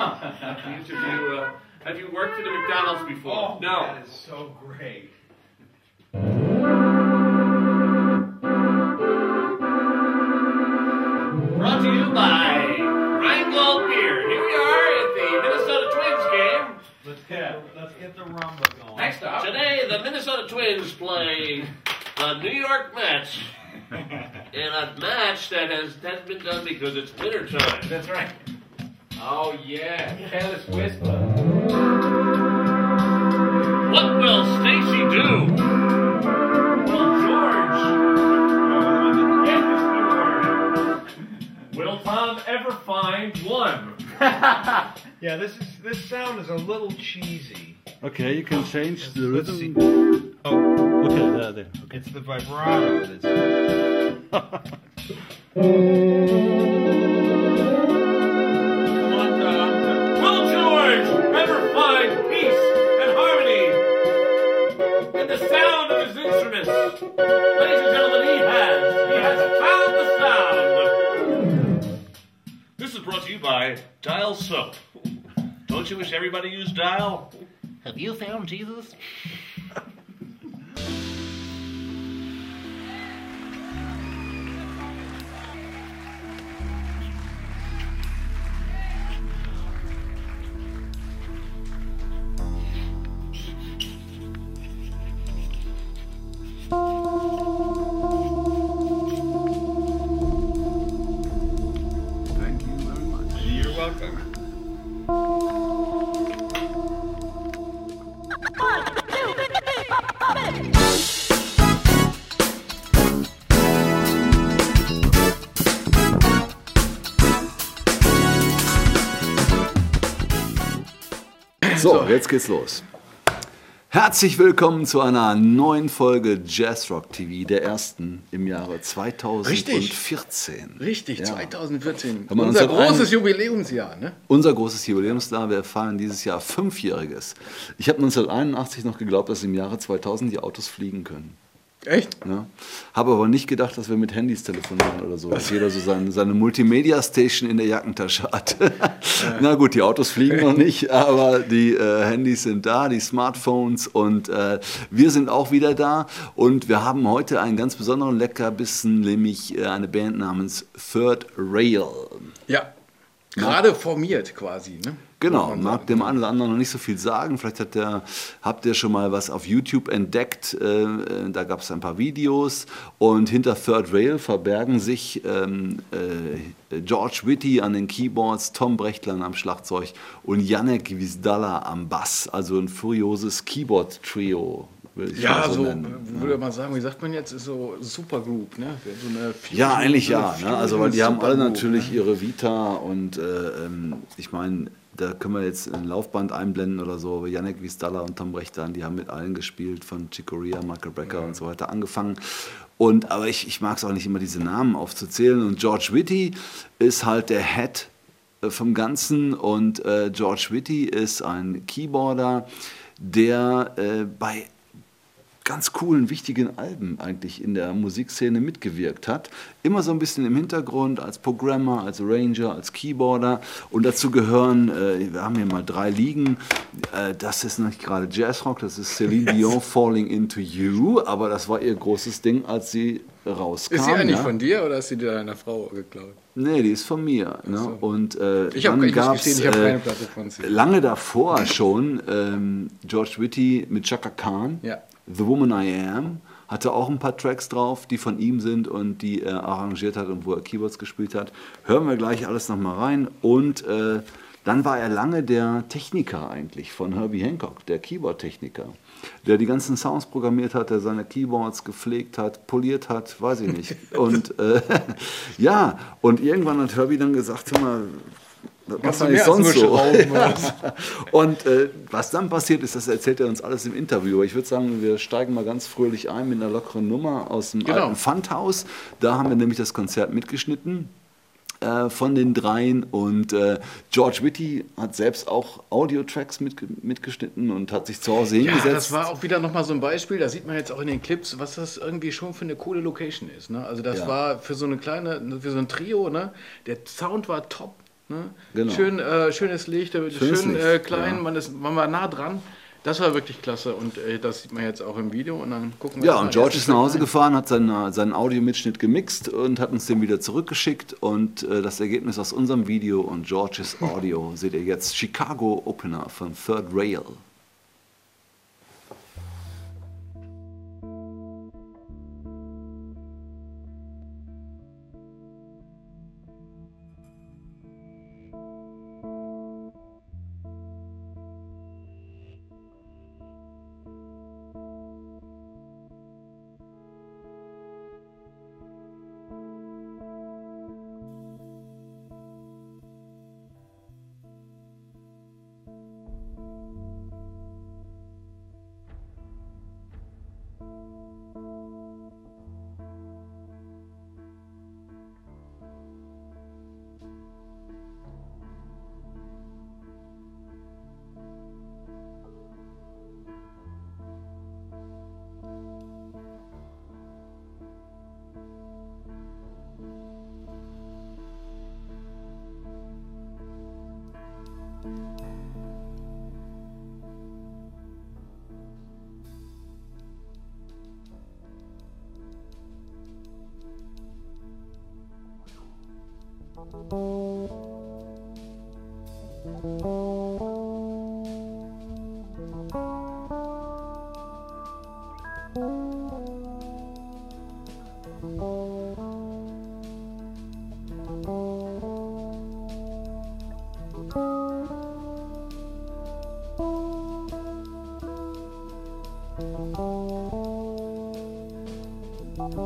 have, you, uh, have you worked at a McDonald's before? Oh, no. That is so great. Brought to you by Rheingold Beer. Here we are at the Minnesota Twins game. Let's get, let's get the rumba going. Next up. Today, the Minnesota Twins play the New York Mets in a match that has, has been done because it's wintertime. That's right. Oh yeah, Careless Whisper. What will Stacy do? Well, George. Will Tom ever find one? yeah, this is this sound is a little cheesy. Okay, you can change the Let's rhythm. see. Oh, Okay, there, there. Okay. it's the vibrato that's. Ladies and gentlemen, he has. He has found the sound. This is brought to you by Dial Soap. Don't you wish everybody used Dial? Have you found Jesus? Thank So, jetzt geht's los. Herzlich willkommen zu einer neuen Folge Jazzrock TV, der ersten im Jahre 2014. Richtig, Ja. 2014. Wenn man Unser uns hat großes ein- Jubiläumsjahr, ne? Unser großes Jubiläumsjahr, wir feiern dieses Jahr Fünfjähriges. Ich habe 1981 noch geglaubt, dass im Jahre 2000 die Autos fliegen können. Echt? Ja. Habe aber nicht gedacht, dass wir mit Handys telefonieren oder so. Dass jeder so seine, seine Multimedia-Station in der Jackentasche hat. Na gut, die Autos fliegen noch nicht, aber die äh, Handys sind da, die Smartphones und äh, wir sind auch wieder da. Und wir haben heute einen ganz besonderen Leckerbissen, nämlich äh, eine Band namens Third Rail. Ja. Gerade formiert quasi, ne? Genau, mag dem einen oder anderen noch nicht so viel sagen. Vielleicht hat der, habt ihr schon mal was auf YouTube entdeckt. Äh, äh, da gab es ein paar Videos. Und hinter Third Rail verbergen sich ähm, äh, George Whitty an den Keyboards, Tom Brechtland am Schlagzeug und Janek Wisdala am Bass. Also ein furioses Keyboard-Trio. Ich Ja, so, nennen. würde man sagen, wie sagt man jetzt, ist so Supergroup, ne? So eine Ja, eigentlich so eine ja. Ne? Also, weil die haben alle natürlich ne? ihre Vita und äh, ähm, ich meine, da können wir jetzt ein Laufband einblenden oder so. Yannick Wistalla und Tom Brechtan, die haben mit allen gespielt, von Chicoria, Michael Brecker und so weiter angefangen. Und, aber ich, ich mag es auch nicht immer, diese Namen aufzuzählen. Und George Whitty ist halt der Head äh, vom Ganzen. Und äh, George Whitty ist ein Keyboarder, der äh, bei ganz coolen, wichtigen Alben eigentlich in der Musikszene mitgewirkt hat. Immer so ein bisschen im Hintergrund als Programmer, als Arranger, als Keyboarder. Und dazu gehören, äh, wir haben hier mal drei Ligen. Äh, das ist nicht gerade Jazzrock, das ist Celine Dion Falling Into You. Aber das war ihr großes Ding, als sie rauskam. Ist sie eigentlich ja. von dir oder ist sie dir deiner Frau geklaut? Nee, die ist von mir. Ne? Und äh, Ich hab- dann ich hab äh. Lange davor schon ähm, George Whitty mit Chaka Khan, Ja. The Woman I Am, hatte auch ein paar Tracks drauf, die von ihm sind und die er arrangiert hat und wo er Keyboards gespielt hat. Hören wir gleich alles nochmal rein. Und äh, dann war er lange der Techniker eigentlich von Herbie Hancock, der Keyboard-Techniker, der die ganzen Sounds programmiert hat, der seine Keyboards gepflegt hat, poliert hat, weiß ich nicht. Und äh, ja, und irgendwann hat Herbie dann gesagt, hör mal, was mehr als sonst so? Und äh, was dann passiert ist, das erzählt er uns alles im Interview. Aber ich würde sagen, wir steigen mal ganz fröhlich ein mit einer lockeren Nummer aus dem Genau. alten Pfandhaus. Da haben wir nämlich das Konzert mitgeschnitten äh, von den dreien und äh, George Whitty hat selbst auch Audio-Tracks mitge mitgeschnitten und hat sich zu Hause Ja, hingesetzt. das war auch wieder nochmal so ein Beispiel, da sieht man jetzt auch in den Clips, was das irgendwie schon für eine coole Location ist. Ne? Also das Ja. war für so eine kleine, für so ein Trio, ne? der Sound war top. Ne? Genau. Schön, äh, schönes Licht, äh, schön Licht, äh, klein, ja. man, ist, man war nah dran. Das war wirklich klasse und äh, das sieht man jetzt auch im Video und dann gucken wir Ja, und George ist nach Hause rein. gefahren, hat seinen, seinen Audiomitschnitt gemixt und hat uns den wieder zurückgeschickt. Und äh, das Ergebnis aus unserem Video und Georges Audio seht ihr jetzt. Chicago Opener von Third Rail.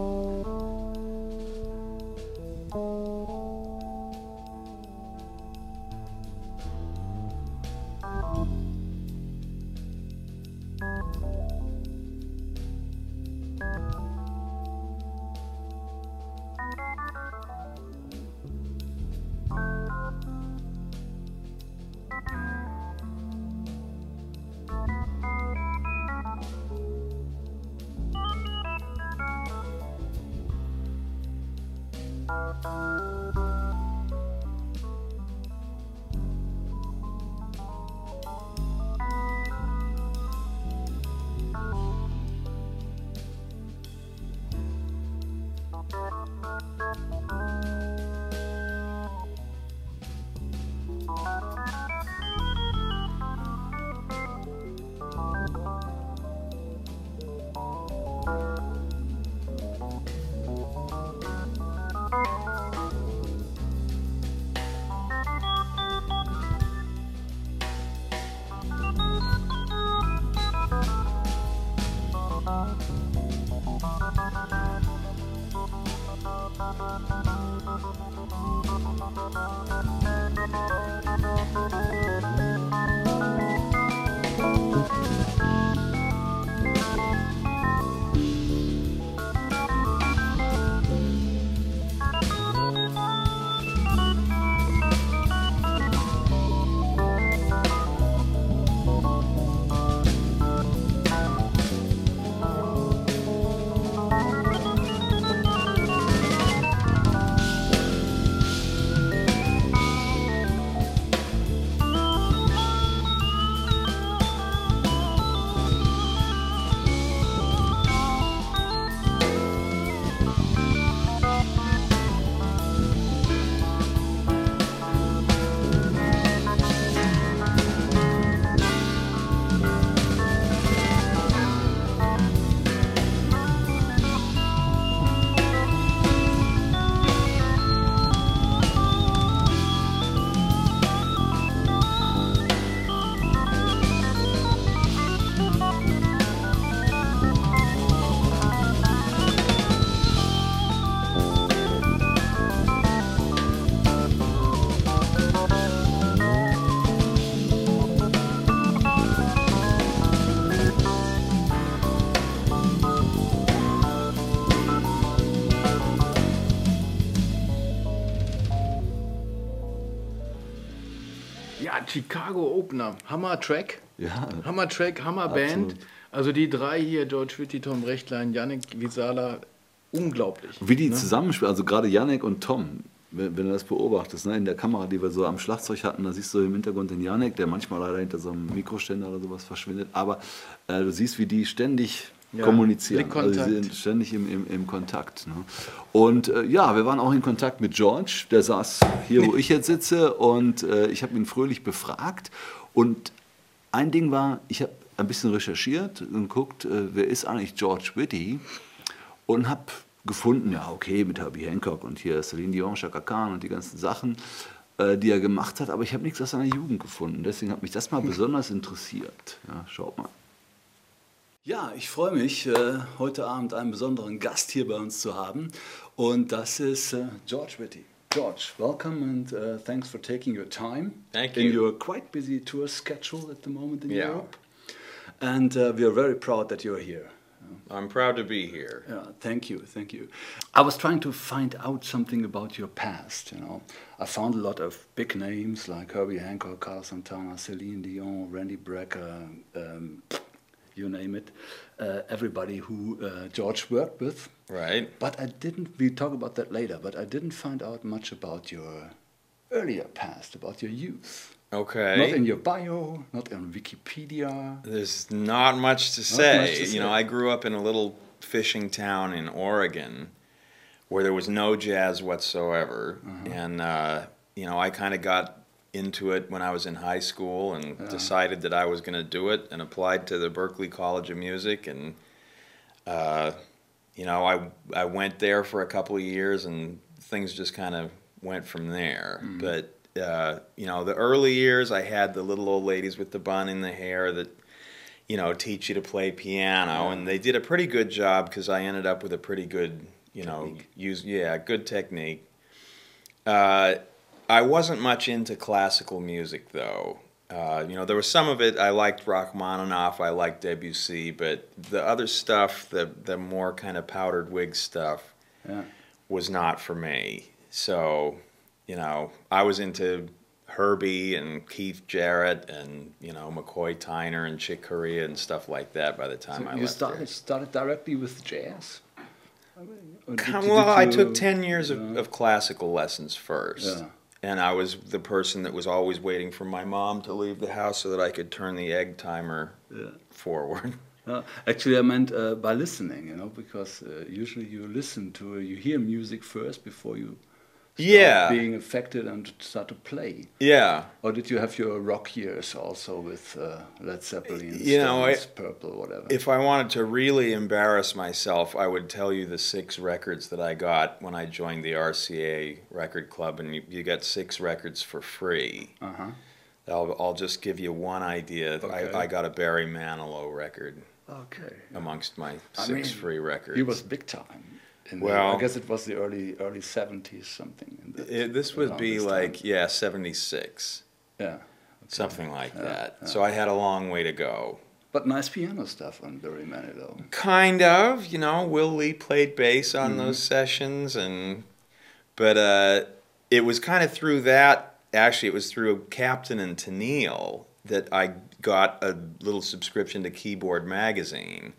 Música Chicago Opener, Hammer Track. Ja. Hammer Track, Hammer Band. Absolut. Also die drei hier, George Witti, Tom Rechtlein, Yannick Visala, unglaublich. Wie die ne? zusammenspielen, also gerade Yannick und Tom, wenn, wenn du das beobachtest, ne, in der Kamera, die wir so am Schlagzeug hatten, da siehst du im Hintergrund den Janek, der manchmal leider hinter so einem Mikroständer oder sowas verschwindet, aber äh, du siehst, wie die ständig Ja, kommunizieren. Also sie sind ständig im, im, im Kontakt. Ne? Und äh, ja, wir waren auch in Kontakt mit George, der saß hier, wo ich jetzt sitze und äh, ich habe ihn fröhlich befragt und ein Ding war, ich habe ein bisschen recherchiert und geguckt, äh, wer ist eigentlich George Whitty und habe gefunden, ja okay, mit Herbie Hancock und hier Celine Dion, Chaka Khan und die ganzen Sachen, äh, die er gemacht hat, aber ich habe nichts aus seiner Jugend gefunden. Deswegen hat mich das mal besonders interessiert. Ja, schaut mal. Ja, ich freue mich, äh, heute Abend einen besonderen Gast hier bei uns zu haben und das ist äh, George Whitty. George, welcome and uh, thanks for taking your time Thank in you. your quite busy tour schedule at the moment in Yeah. Europe. And uh, we are very proud that you're here. I'm proud to be here. Yeah, thank you, thank you. I was trying to find out something about your past. You know, I found a lot of big names like Herbie Hancock, Carlos Santana, Celine Dion, Randy Brecker, um, you name it. Uh, everybody who uh, George worked with. Right? But I didn't. We talk about that later. But I didn't find out much about your earlier past, about your youth. Okay. Not in your bio, not on Wikipedia. There's not much to Not say. much to You know. I grew up in a little fishing town in Oregon where there was no jazz whatsoever. Uh-huh. And, uh, you know, I kind of got into it when I was in high school and decided that I was going to do it and applied to the Berklee College of Music. And, uh, you know, I, I went there for a couple of years and things just kind of went from there. Mm-hmm. But, uh, you know, the early years I had the little old ladies with the bun in the hair that, you know, teach you to play piano, and they did a pretty good job because I ended up with a pretty good, you know, use yeah, good technique. Uh, I wasn't much into classical music though. Uh, you know, there was some of it I liked Rachmaninoff, I liked Debussy, but the other stuff, the the more kind of powdered wig stuff, Yeah. was not for me. So, you know, I was into Herbie and Keith Jarrett and you know McCoy Tyner and Chick Corea and stuff like that. By the time So I you left started there. started directly with jazz. I mean, or did- Kind- did well, I took 10 years of, of classical lessons first. Yeah. And I was the person that was always waiting for my mom to leave the house so that I could turn the egg timer Yeah. forward. Uh, actually, I meant uh, by listening, you know, because uh, usually you listen to, you hear music first before you Yeah. being affected and start to play. Yeah. Or did you have your rock years also with uh, Led Zeppelin, You know, Stones, Purple, whatever? If I wanted to really embarrass myself, I would tell you the six records that I got when I joined the RCA record club, and you, you get six records for free. uh-huh. I'll, I'll just give you one idea. Okay. I, I got a Barry Manilow record Okay. amongst my I six mean, free records. He was big time. In the- Well- I guess it was the early early seventies something. It, this would be like time. yeah, seventy six, yeah, something like Yeah, that. yeah. So I had a long way to go. but nice piano stuff on Barry Manilow. Kind of, you know. Will Lee played bass on Mm-hmm. those sessions, and but uh, it was kind of through that. Actually, it was through Captain and Tennille that I got a little subscription to Keyboard Magazine.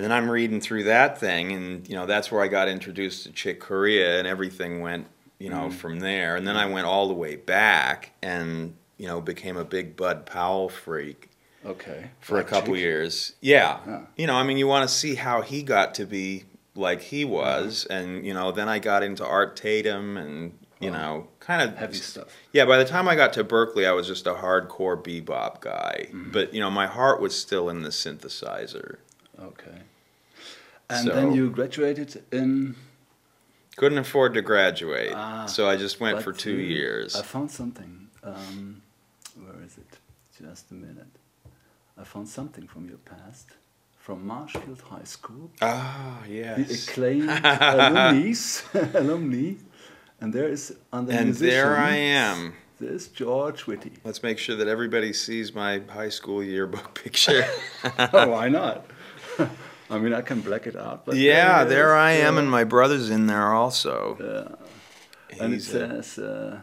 And then I'm reading through that thing, and you know that's where I got introduced to Chick Corea, and everything went, you know, Mm-hmm. from there. And then I went all the way back, and you know, became a big Bud Powell freak Okay. for Like a couple Chick? years. Yeah. Yeah. You know, I mean, you want to see how he got to be like he was, and you know, then I got into Art Tatum, and you Oh. know, kind of Heavy stuff. Yeah. By the time I got to Berklee, I was just a hardcore bebop guy, Mm-hmm. but you know, my heart was still in the synthesizer. Okay. And then you graduated in. Couldn't afford to graduate, Ah, so I just went for two uh, years. I found something. Um, where is it? Just a minute. I found something from your past, from Marshfield High School. Ah, The yes. acclaimed alumni, alumni, and there is on under And there I am. There's George Whitty. Let's make sure that everybody sees my high school yearbook picture. oh, why not? I mean, I can black it out. But Yeah, there there I am, and my brother's in there also. Yeah. And it says uh,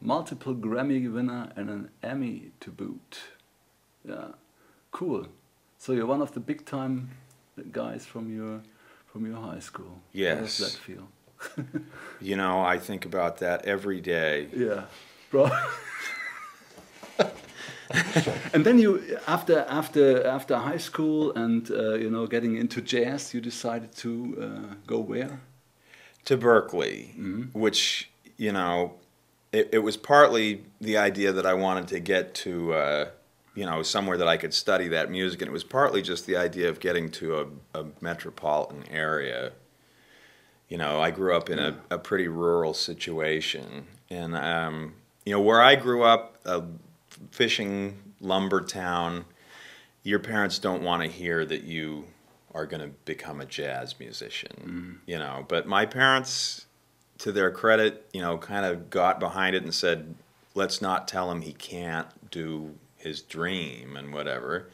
multiple Grammy winner and an Emmy to boot. Yeah, cool. So you're one of the big time guys from your from your high school. How does Yes. that feel? You know, I think about that every day. Yeah, bro. and then you, after after after high school and uh, you know getting into jazz, you decided to uh, go where? to Berklee, which you know, it, it was partly the idea that I wanted to get to, uh, you know, somewhere that I could study that music, and it was partly just the idea of getting to a, a metropolitan area. You know, I grew up in a, a pretty rural situation, and um, you know, where I grew up, a fishing lumber town. Your parents don't want to hear that you are going to become a jazz musician, mm. you know. But my parents, to their credit, you know, kind of got behind it and said, let's not tell him he can't do his dream and whatever.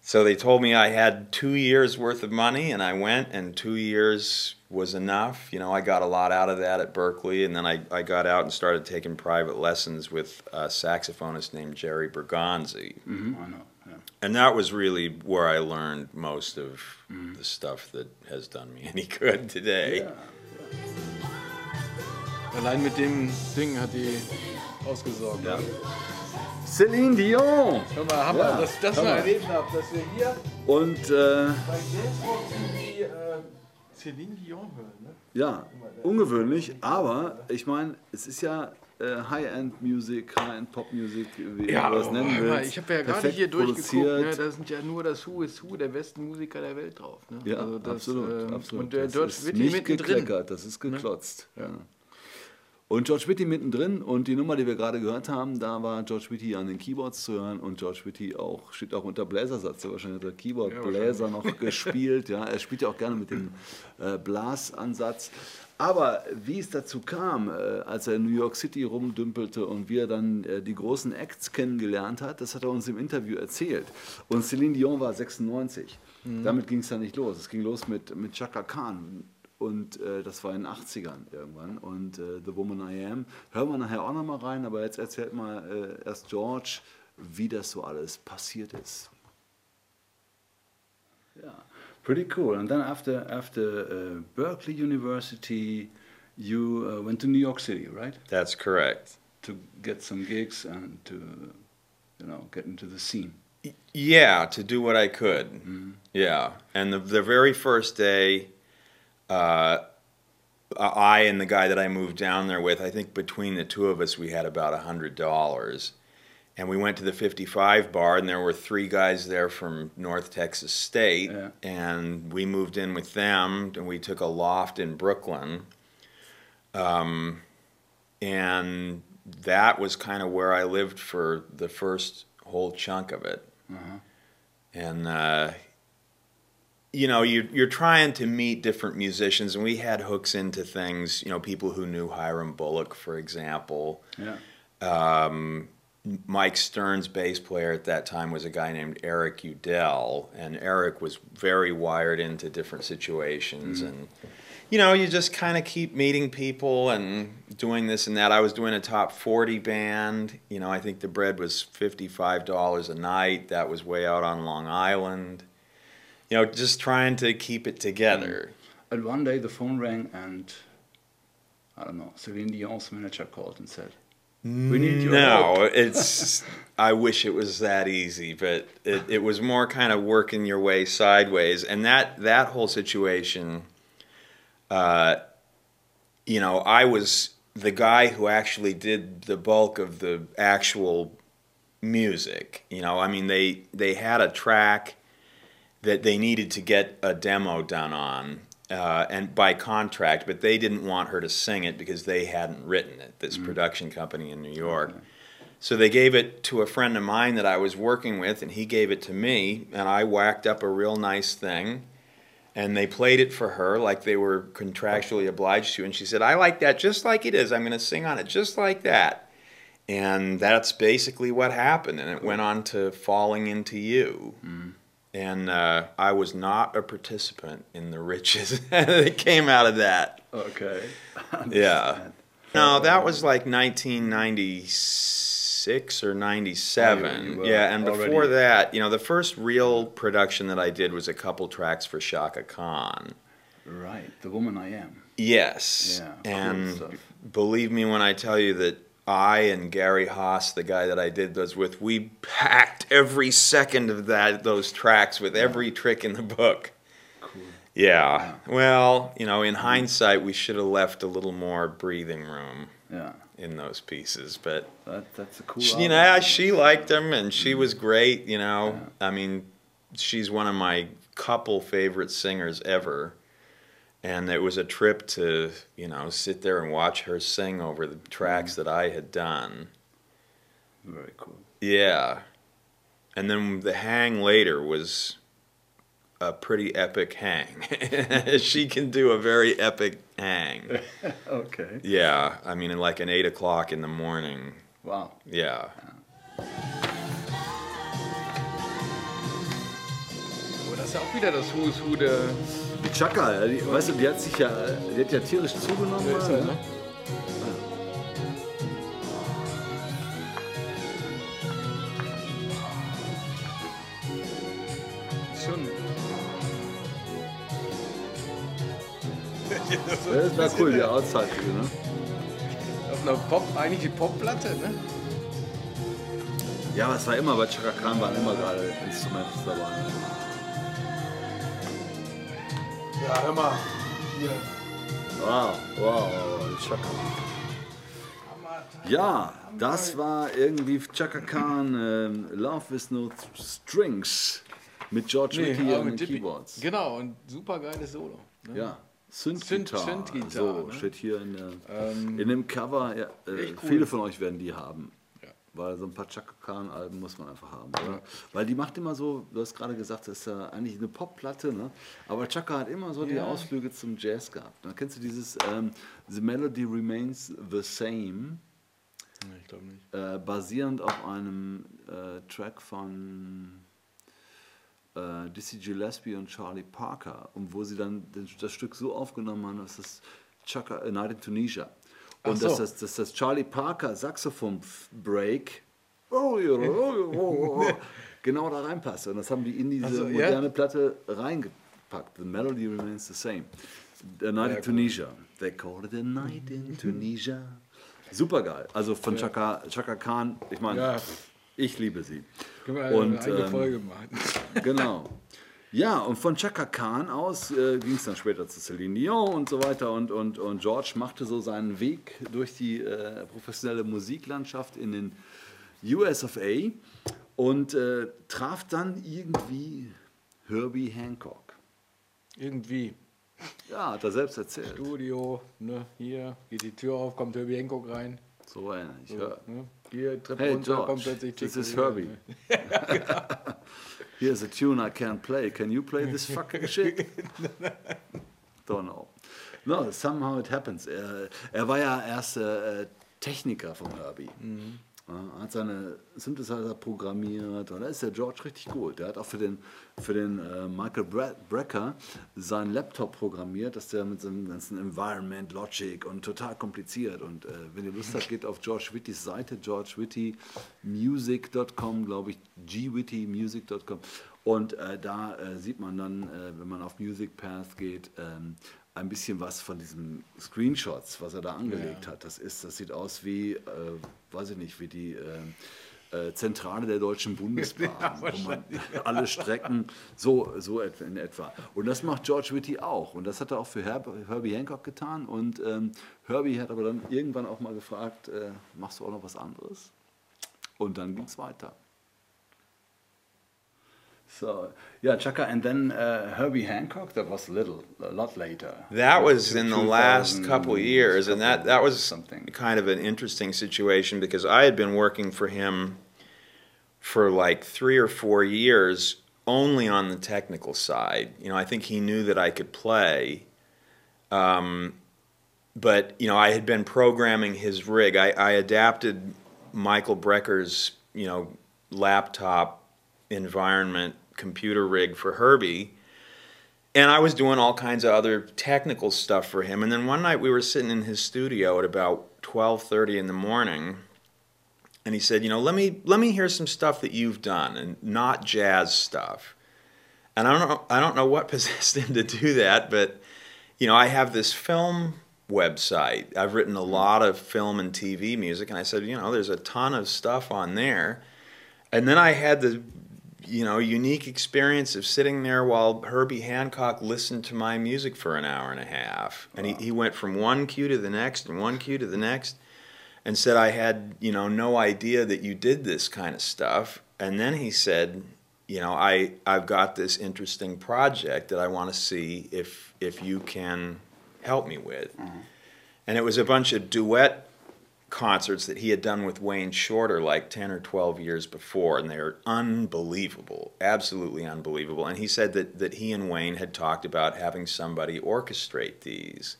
So they told me I had two years worth of money, and I went, and two years was enough. You know, I got a lot out of that at Berklee, and then I, I got out and started taking private lessons with a saxophonist named Jerry Bergonzi. Mm-hmm. I know. Yeah. And that was really where I learned most of the stuff that has done me any good today. Yeah. Allein mit dem Ding hat die ausgesorgt. Ja. Celine Dion. Hör mal, Hammer, Ja, dass das mal erlebt habt, dass wir hier Und äh, bei Jazzrock die äh, Celine Dion hören. Ne? ja, ungewöhnlich, aber ich meine, es ist ja äh, High-End-Music, High-End-Pop-Music, wie du das nennen hör mal, willst. ich habe ja gerade hier durchgeguckt, ne, da sind ja nur das Who is Who der besten Musiker der Welt drauf. Ne? Ja, Also das, absolut, ähm, absolut. Und der das George ist Whitty nicht mittendrin. gekleckert, das ist geklotzt. Ja. Und George Whitty mittendrin und die Nummer, die wir gerade gehört haben, da war George Whitty an den Keyboards zu hören und George Whitty auch, steht auch unter Bläsersatz, so wahrscheinlich hat er Keyboard-Bläser noch gespielt. Ja, er spielt ja auch gerne mit dem äh, Blasansatz. Aber wie es dazu kam, äh, als er in New York City rumdümpelte und wie er dann äh, die großen Acts kennengelernt hat, das hat er uns im Interview erzählt. Und Celine Dion war 96. Damit ging es dann nicht los. Es ging los mit, mit Chaka Khan. Und äh, das war in den 80ern irgendwann. Und äh, The Woman I Am. Hören wir nachher auch nochmal rein, aber jetzt erzählt mal äh, erst George, wie das so alles passiert ist. Yeah, pretty cool. And then after after uh, Berkeley University, you uh, went to New York City, right? That's correct. To get some gigs and to, you know, get into the scene. Yeah, to do what I could. Yeah, and the the very first day, uh, I and the guy that I moved down there with, I think between the two of us, we had about a hundred dollars, and we went to the 55 bar, and there were three guys there from North Texas State, Yeah. and we moved in with them, and we took a loft in Brooklyn, um, and that was kind of where I lived for the first whole chunk of it. And uh, you know you're, you're trying to meet different musicians and we had hooks into things you know people who knew hiram bullock for example. Yeah. um, mike stern's bass player at that time was a guy named eric udell and eric was very wired into different situations and you know you just kind of keep meeting people and doing this and that. I was doing a top 40 band you know i think the bread was $55 a night. That was way out on long island you know just trying to keep it together. And one day the phone rang and I don't know, Celine Dion's manager called and said, "We need your no help." it's i wish it was that easy but it, it was more kind of working your way sideways. And that that whole situation uh, you know i was the guy who actually did the bulk of the actual music you know? I mean they they had a track that they needed to get a demo done on uh, and by contract but they didn't want her to sing it because they hadn't written it this production company in new york. So they gave it to a friend of mine that i was working with and he gave it to me and i whacked up a real nice thing and they played it for her like they were contractually obliged to and she said i like that just like it is. I'm going to sing on it just like that. And that's basically what happened and it went on to falling into you and uh, i was not a participant in the riches that came out of that. Okay. yeah. no that was like 1996 or 97 Oh, you- you were yeah and before that you know the first real production that i did was a couple tracks for Chaka Khan. Right, the woman I am. Yes. Yeah, and believe me when I tell you that I and Gary Haas, the guy that I did those with, we packed every second of that those tracks with every trick in the book. Cool. Yeah. Well, you know, in hindsight, we should have left a little more breathing room Yeah, in those pieces, but that, that's a cool. she, you know, she liked them and she mm. was great. You know, I mean, she's one of my couple favorite singers ever. And it was a trip to, you know, sit there and watch her sing over the tracks mm-hmm. that I had done. Very cool. Yeah. And then the hang later was a pretty epic hang. she can do a very epic hang. Okay. Yeah. I mean, like an 8 o'clock in the morning. Wow. Yeah. Das ist ja auch wieder das Who's Who der. Die Chaka, ja, die, weißt du, die hat sich ja, die hat ja tierisch zugenommen. der ist mal, er, ne? ne? Schon. Das war cool, die Outside, ne? Auf einer Pop, eigentlich die Popplatte, ne? Ja, aber es war immer, bei Chaka Khan waren immer gerade Instrumente dabei. Ja, hör mal. Hier. Wow, wow, Chaka. Ja, das war irgendwie Chaka Khan, ähm, Love with No Strings mit George Nee, aber an mit den. Keyboards. Genau, und super geiles Solo. Ne? Ja, Synth-Gitarre. Synth- so, ne? steht hier in, der, Ähm, in dem Cover. Ja, äh. Viele von euch werden die haben. Weil so ein paar Chaka Khan-Alben muss man einfach haben. Oder? Weil die macht immer so, du hast gerade gesagt, das ist ja eigentlich eine Popplatte, ne? aber Chaka hat immer so die Ja. Ausflüge zum Jazz gehabt. Ne? Kennst du dieses ähm, The Melody Remains the Same? Nee, ich glaube nicht. äh, basierend auf einem äh, Track von äh, Dizzy Gillespie und Charlie Parker, und wo sie dann das Stück so aufgenommen haben, dass das Chaka, A Night in Tunisia. Und so. dass, das, dass das Charlie Parker Saxophon-Break genau da reinpasst. Und das haben die in diese Ach so, ja? moderne Platte reingepackt. The melody remains the same. A Night in cool. Tunisia. They call it a night in Tunisia. Super geil. Also von Chaka, Chaka Khan, ich meine, Ja. ich liebe sie. Können wir Und, eine eigene ähm, Folge machen. Genau. Ja, und von Chaka Khan aus äh, ging es dann später zu Celine Dion und so weiter. Und, und, und George machte so seinen Weg durch die äh, professionelle Musiklandschaft in den US of A und äh, traf dann irgendwie Herbie Hancock. Irgendwie. Ja, hat er selbst erzählt. Studio, ne, hier, geht die Tür auf, kommt Herbie Hancock rein. So einer. Ich hör. Ne? Hier, Treppe Hey runter, George, kommt plötzlich this is Herbie. Here's a tune I can't play. Can you play this fucking shit? Don't know. No, somehow it happens. Er, er war ja erst äh, Techniker von Herbie. Ja, hat seine Synthesizer programmiert und da ist der George richtig gut. Der hat auch für den, für den äh, Michael Bre Brecker seinen Laptop programmiert, dass der mit seinem ganzen Environment, Logic und total kompliziert. Und äh, wenn ihr Lust habt, geht auf George Whittys Seite, georgewhittymusic.com, glaube ich, gwhittymusic.com. Und äh, da äh, sieht man dann, äh, wenn man auf Music Path geht, ähm, ein bisschen was von diesen Screenshots, was er da angelegt hat. Das ist, das sieht aus wie, äh, weiß ich nicht, wie die äh, äh, Zentrale der Deutschen Bundesbahn, wo man alle Strecken so, so in etwa. Und das macht George Whitty auch. Und das hat er auch für Herb, Herbie Hancock getan. Und ähm, Herbie hat aber dann irgendwann auch mal gefragt, äh, machst du auch noch was anderes? Und dann ging es weiter. So, yeah, Chaka, and then uh, Herbie Hancock, that was a little, a lot later. That was in the last couple years, and that, that was something. kind of an interesting situation because I had been working for him for like three or four years only on the technical side. You know, I think he knew that I could play. Um, but, you know, I had been programming his rig. I, I adapted Michael Brecker's, you know, laptop environment computer rig for Herbie and I was doing all kinds of other technical stuff for him. And then one night we were sitting in his studio at about twelve thirty in the morning, and he said, "You know, let me let me hear some stuff that you've done, and not jazz stuff." And I don't know I don't know what possessed him to do that, but you know, I have this film website. I've written a mm-hmm. lot of film and TV music, and I said, you know, there's a ton of stuff on there. And then I had the, you know, unique experience of sitting there while Herbie Hancock listened to my music for an hour and a half. And he, he went from one cue to the next and one cue to the next and said, I had, you know, no idea that you did this kind of stuff. And then he said, you know, I, I've got this interesting project that I want to see if, if you can help me with. Mm-hmm. And it was a bunch of duet concerts that he had done with Wayne Shorter like 10 or 12 years before, and they're unbelievable, absolutely unbelievable. And he said that, that he and Wayne had talked about having somebody orchestrate these.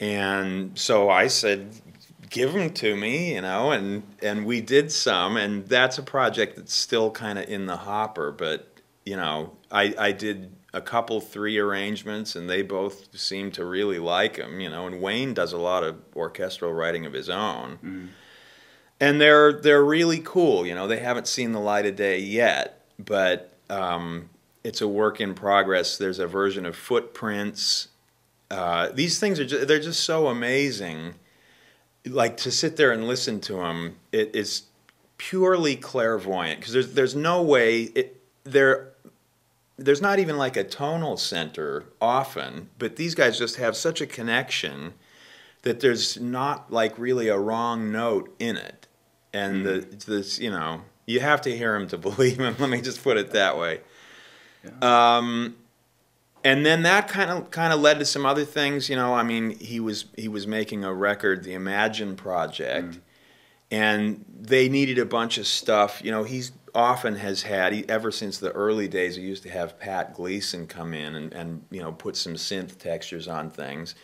And so I said, give them to me, you know, and, and we did some, and that's a project that's still kind of in the hopper, but, you know, I, I did a couple three arrangements and they both seem to really like them you know and wayne does a lot of orchestral writing of his own. And they're they're really cool you know they haven't seen the light of day yet but um, it's a work in progress. There's a version of footprints. Uh, these things are just, they're just so amazing. Like to sit there and listen to them it is purely clairvoyant because there's there's no way it they're there's not even like a tonal center often, but these guys just have such a connection that there's not like really a wrong note in it. And the this you know you have to hear him to believe him. Let me just put it that way. Um, and then that kind of kind of led to some other things. You know, I mean, he was he was making a record, the Imagine Project, and they needed a bunch of stuff. You know, he's often has had ever since the early days. He used to have Pat Gleeson come in and, and you know put some synth textures on things,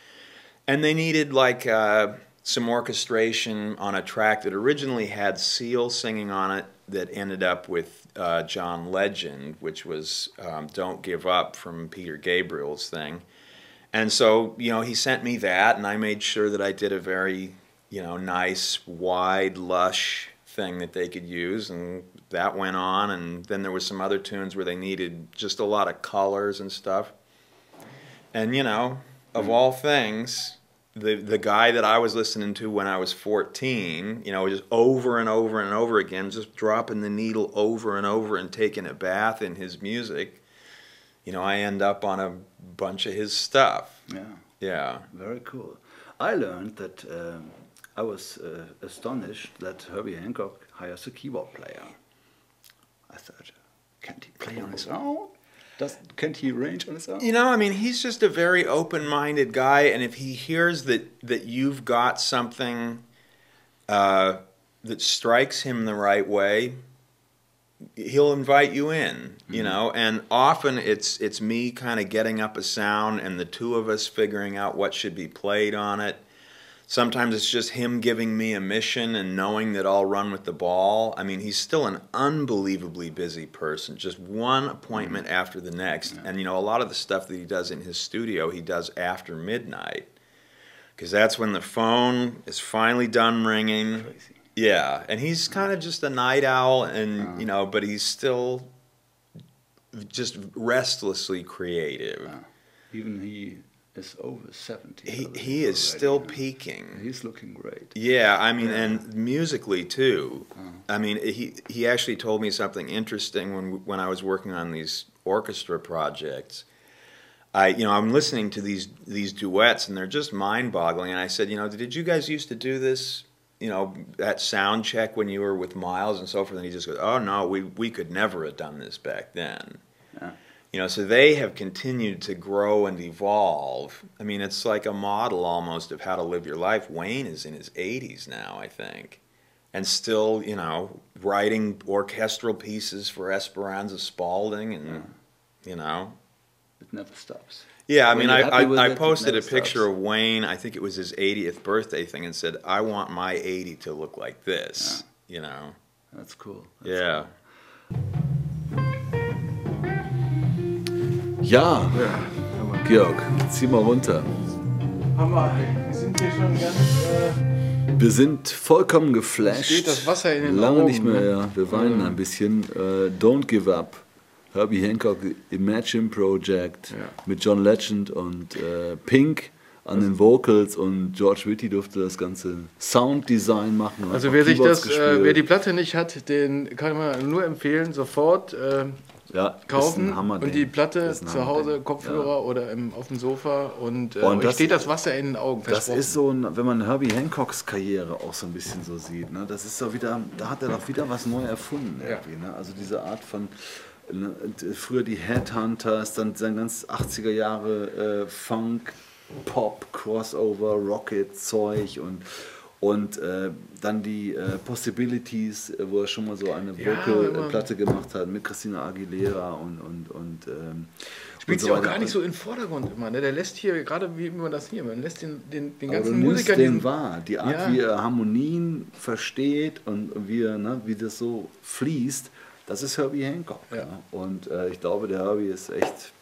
and they needed like uh, some orchestration on a track that originally had Seal singing on it that ended up with uh, John Legend, which was um, "Don't Give Up" from Peter Gabriel's thing. And so, you know, he sent me that, and I made sure that I did a very, you know, nice, wide, lush thing that they could use, and that went on. And then there was some other tunes where they needed just a lot of colors and stuff. And you know, of all things, the the guy that I was listening to when I was 14, you know, just over and over and over again, just dropping the needle over and over and taking a bath in his music. You know, I end up on a bunch of his stuff. Yeah, Yeah. very cool. I learned that um, I was uh, astonished that Herbie Hancock hires a keyboard player. I thought, can't he play on his own? Does, can't he arrange on his own? You know, I mean, he's just a very open-minded guy, and if he hears that that you've got something uh, that strikes him the right way, he'll invite you in. You know, and often it's it's me kind of getting up a sound, and the two of us figuring out what should be played on it. Sometimes it's just him giving me a mission and knowing that I'll run with the ball. I mean, he's still an unbelievably busy person, just one appointment mm-hmm. after the next. And, you know, a lot of the stuff that he does in his studio, he does after midnight. Because that's when the phone is finally done ringing. Crazy. Yeah. And he's kind of just a night owl, and, uh-huh. you know, but he's still just restlessly creative. Even he is over 70. He, he is still peaking. He's looking great. Yeah, I mean, and musically too. Uh-huh. I mean, he he actually told me something interesting when when I was working on these orchestra projects. I you know I'm listening to these these duets and they're just mind boggling. And I said, you know, did you guys used to do this? You know, that sound check when you were with Miles and so forth. And he just goes, oh no, we we could never have done this back then. Yeah. You know, so they have continued to grow and evolve. I mean, it's like a model almost of how to live your life. Wayne is in his 80s now, I think, and still, you know, writing orchestral pieces for Esperanza Spalding, and you know, It never stops. yeah. I When mean, I you're happy with I, I posted a picture stops. of Wayne. I think it was his 80th birthday thing, and said, "I want my 80 to look like this." You know, That's cool. That's yeah. Ja, Georg, zieh mal runter. Hammer, wir sind hier schon ganz. Äh, Wir sind vollkommen geflasht. Steht das Wasser in den Lange Augen, nicht mehr, ne? ja. Wir weinen ein bisschen. Äh, Don't Give Up. Herbie Hancock Imagine Project Ja. mit John Legend und äh, Pink an den Vocals und George Whitty durfte das ganze Sounddesign machen. Also wer sich das, äh, wer die Platte nicht hat, den kann man nur empfehlen, sofort äh, ja, ist kaufen ein Hammerding. und die Platte zu Hause. Kopfhörer oder im, auf dem Sofa und, äh, Und das- steht das Wasser in den Augen. Das ist so, ein, wenn man Herbie Hancocks Karriere auch so ein bisschen so sieht, ne? das ist so wieder, da hat er doch wieder was neu erfunden. Ja. Ne? Also diese Art von, ne, früher die Headhunters, dann sein ganz 80er Jahre äh, Funk, Pop, Crossover, Rocket, Zeug und und äh, dann die äh, Possibilities, äh, wo er schon mal so eine Ja, Vocal-Platte gemacht hat mit Christina Aguilera und und und ähm, Spielt und sie auch gar nicht so im Vordergrund immer. Ne? Der lässt hier, gerade wie man das hier, man lässt den, den, den Aber du ganzen Musikern den diesen- wahr, die Art, Ja. wie er Harmonien versteht und wie, er, ne, wie das so fließt, das ist Herbie Hancock. Ja. Ne? Und äh, ich glaube, der Herbie ist echt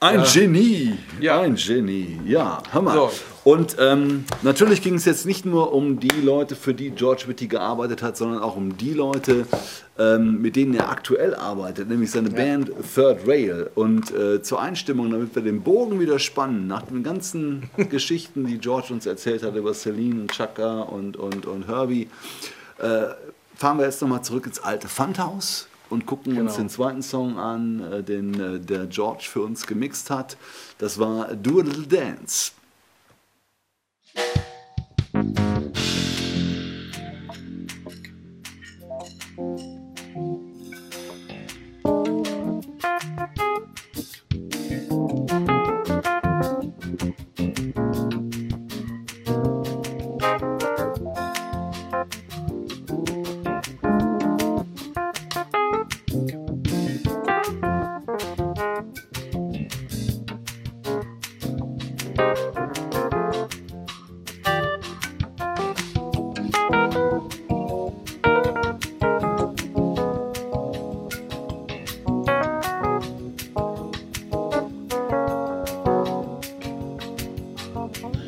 ein Genie. Ja. Ein Genie. Ja, Hammer. So. Und ähm, natürlich ging es jetzt nicht nur um die Leute, für die George Whitty gearbeitet hat, sondern auch um die Leute, ähm, mit denen er aktuell arbeitet, nämlich seine Band Third Rail. Und äh, zur Einstimmung, damit wir den Bogen wieder spannen, nach den ganzen Geschichten, die George uns erzählt hat über Celine und Chaka und, und, und Herbie, äh, fahren wir jetzt nochmal zurück ins alte Pfandhaus und gucken uns Genau. den zweiten Song an, äh, den äh, der George für uns gemixt hat. Das war Do a Little Dance. Okay.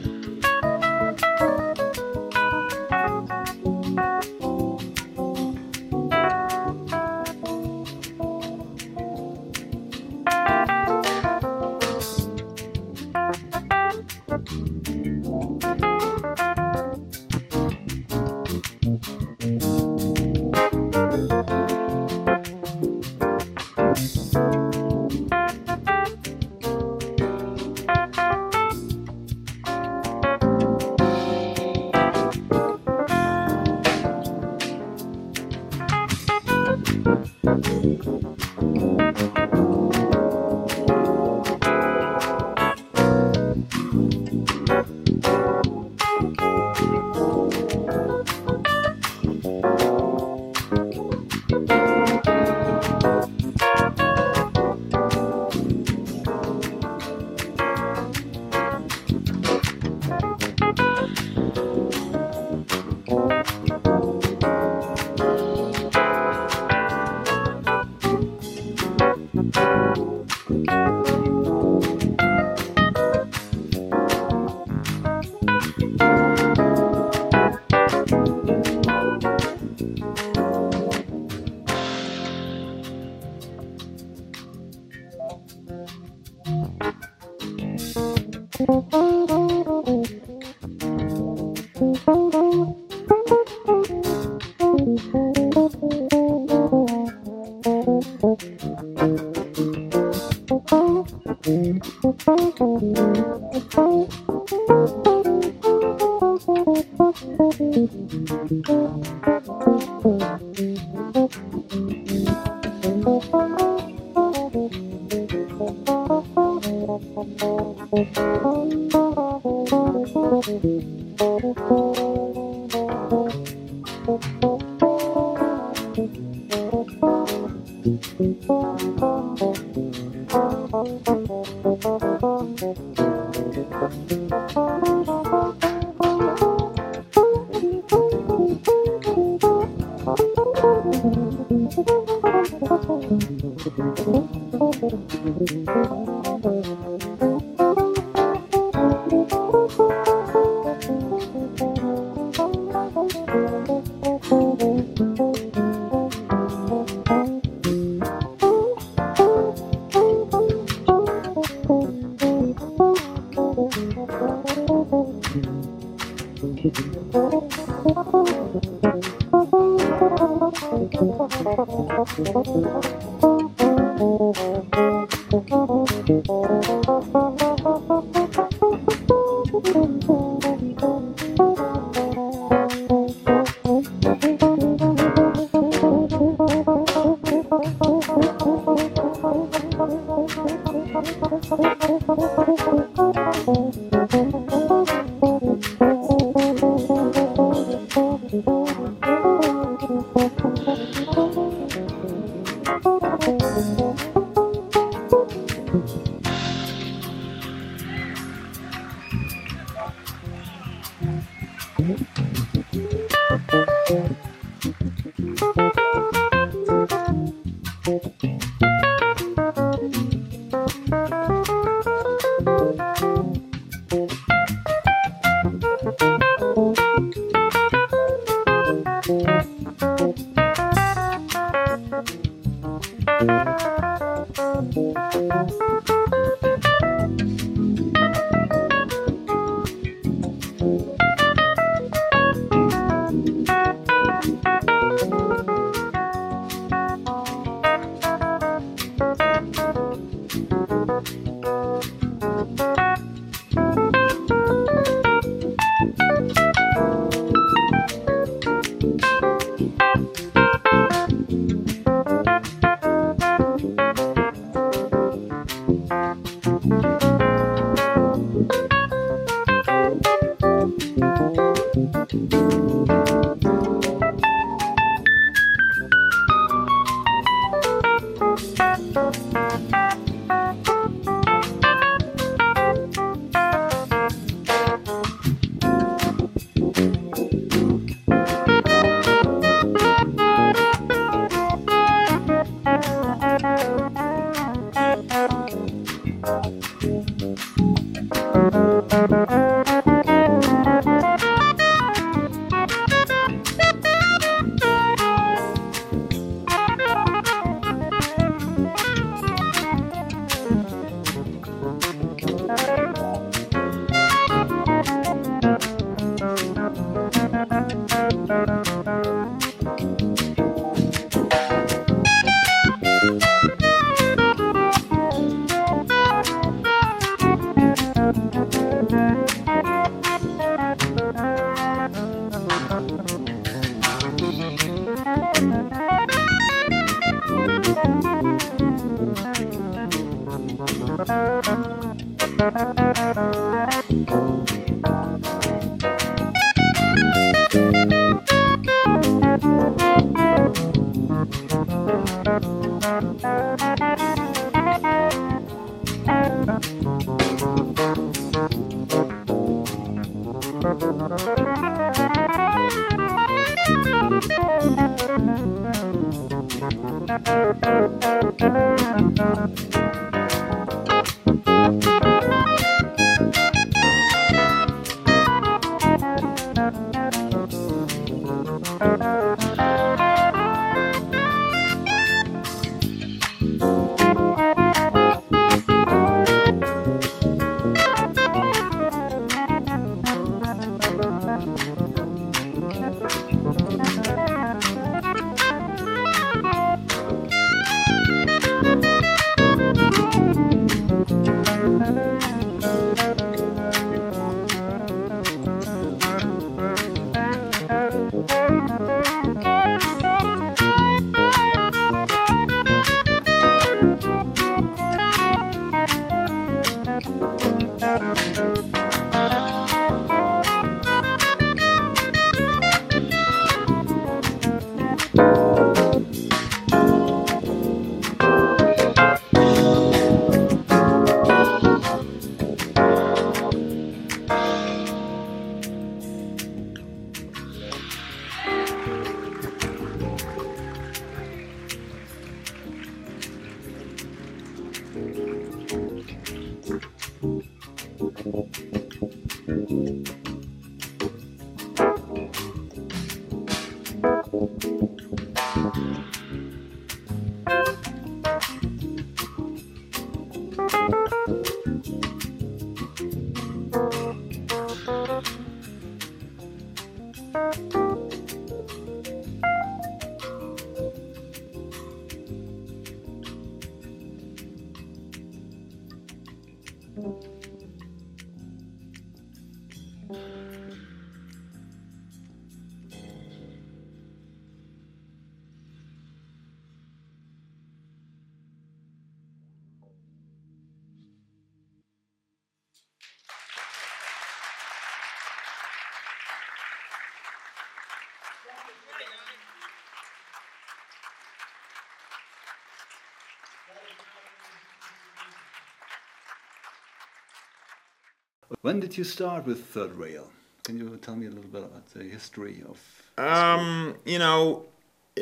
When did you start with Third Rail? Can you tell me a little bit about the history of? Um, you know,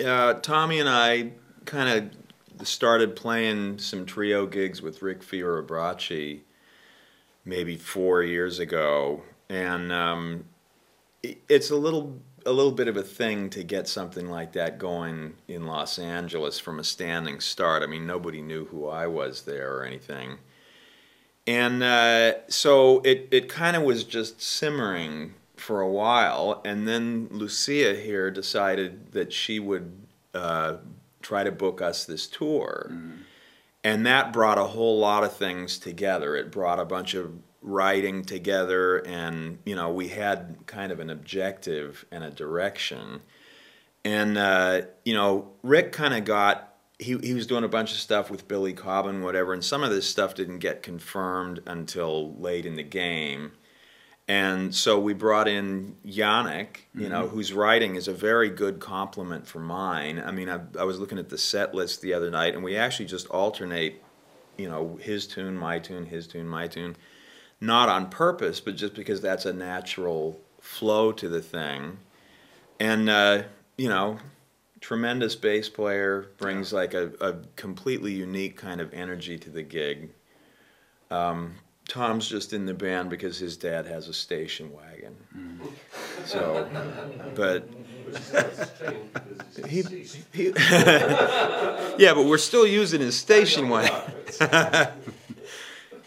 uh, Tommy and I kind of started playing some trio gigs with Rick Fierabracci maybe four years ago, and um, it, it's a little a little bit of a thing to get something like that going in Los Angeles from a standing start. I mean, nobody knew who I was there or anything. And uh, so it, it kind of was just simmering for a while. And then Lucia here decided that she would uh, try to book us this tour. And that brought a whole lot of things together. It brought a bunch of writing together, and, you know, we had kind of an objective and a direction. And, uh, you know, Rick kind of got he, he was doing a bunch of stuff with Billy Cobham and whatever, and some of this stuff didn't get confirmed until late in the game. And so we brought in Janek, you know, whose writing is a very good compliment for mine. I mean, I, I was looking at the set list the other night, and we actually just alternate, you know, his tune, my tune, his tune, my tune. Not on purpose, but just because that's a natural flow to the thing. And, uh, you know, tremendous bass player brings like a, a completely unique kind of energy to the gig. Um, Tom's just in the band because his dad has a station wagon. So, but he, he yeah, but we're still using his station wagon.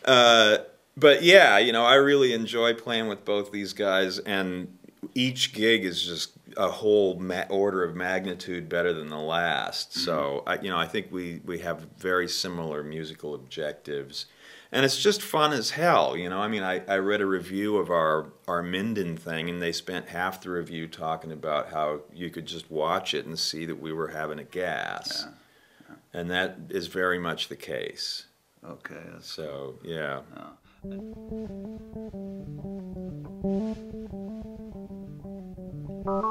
uh, but yeah, you know, I really enjoy playing with both these guys, and each gig is just a whole ma- order of magnitude better than the last. So, mm-hmm. I, you know, I think we we have very similar musical objectives, and it's just fun as hell. You know, I mean, I, I read a review of our our Minden thing, and they spent half the review talking about how you could just watch it and see that we were having a gas, and that is very much the case. Okay. So, yeah. Thank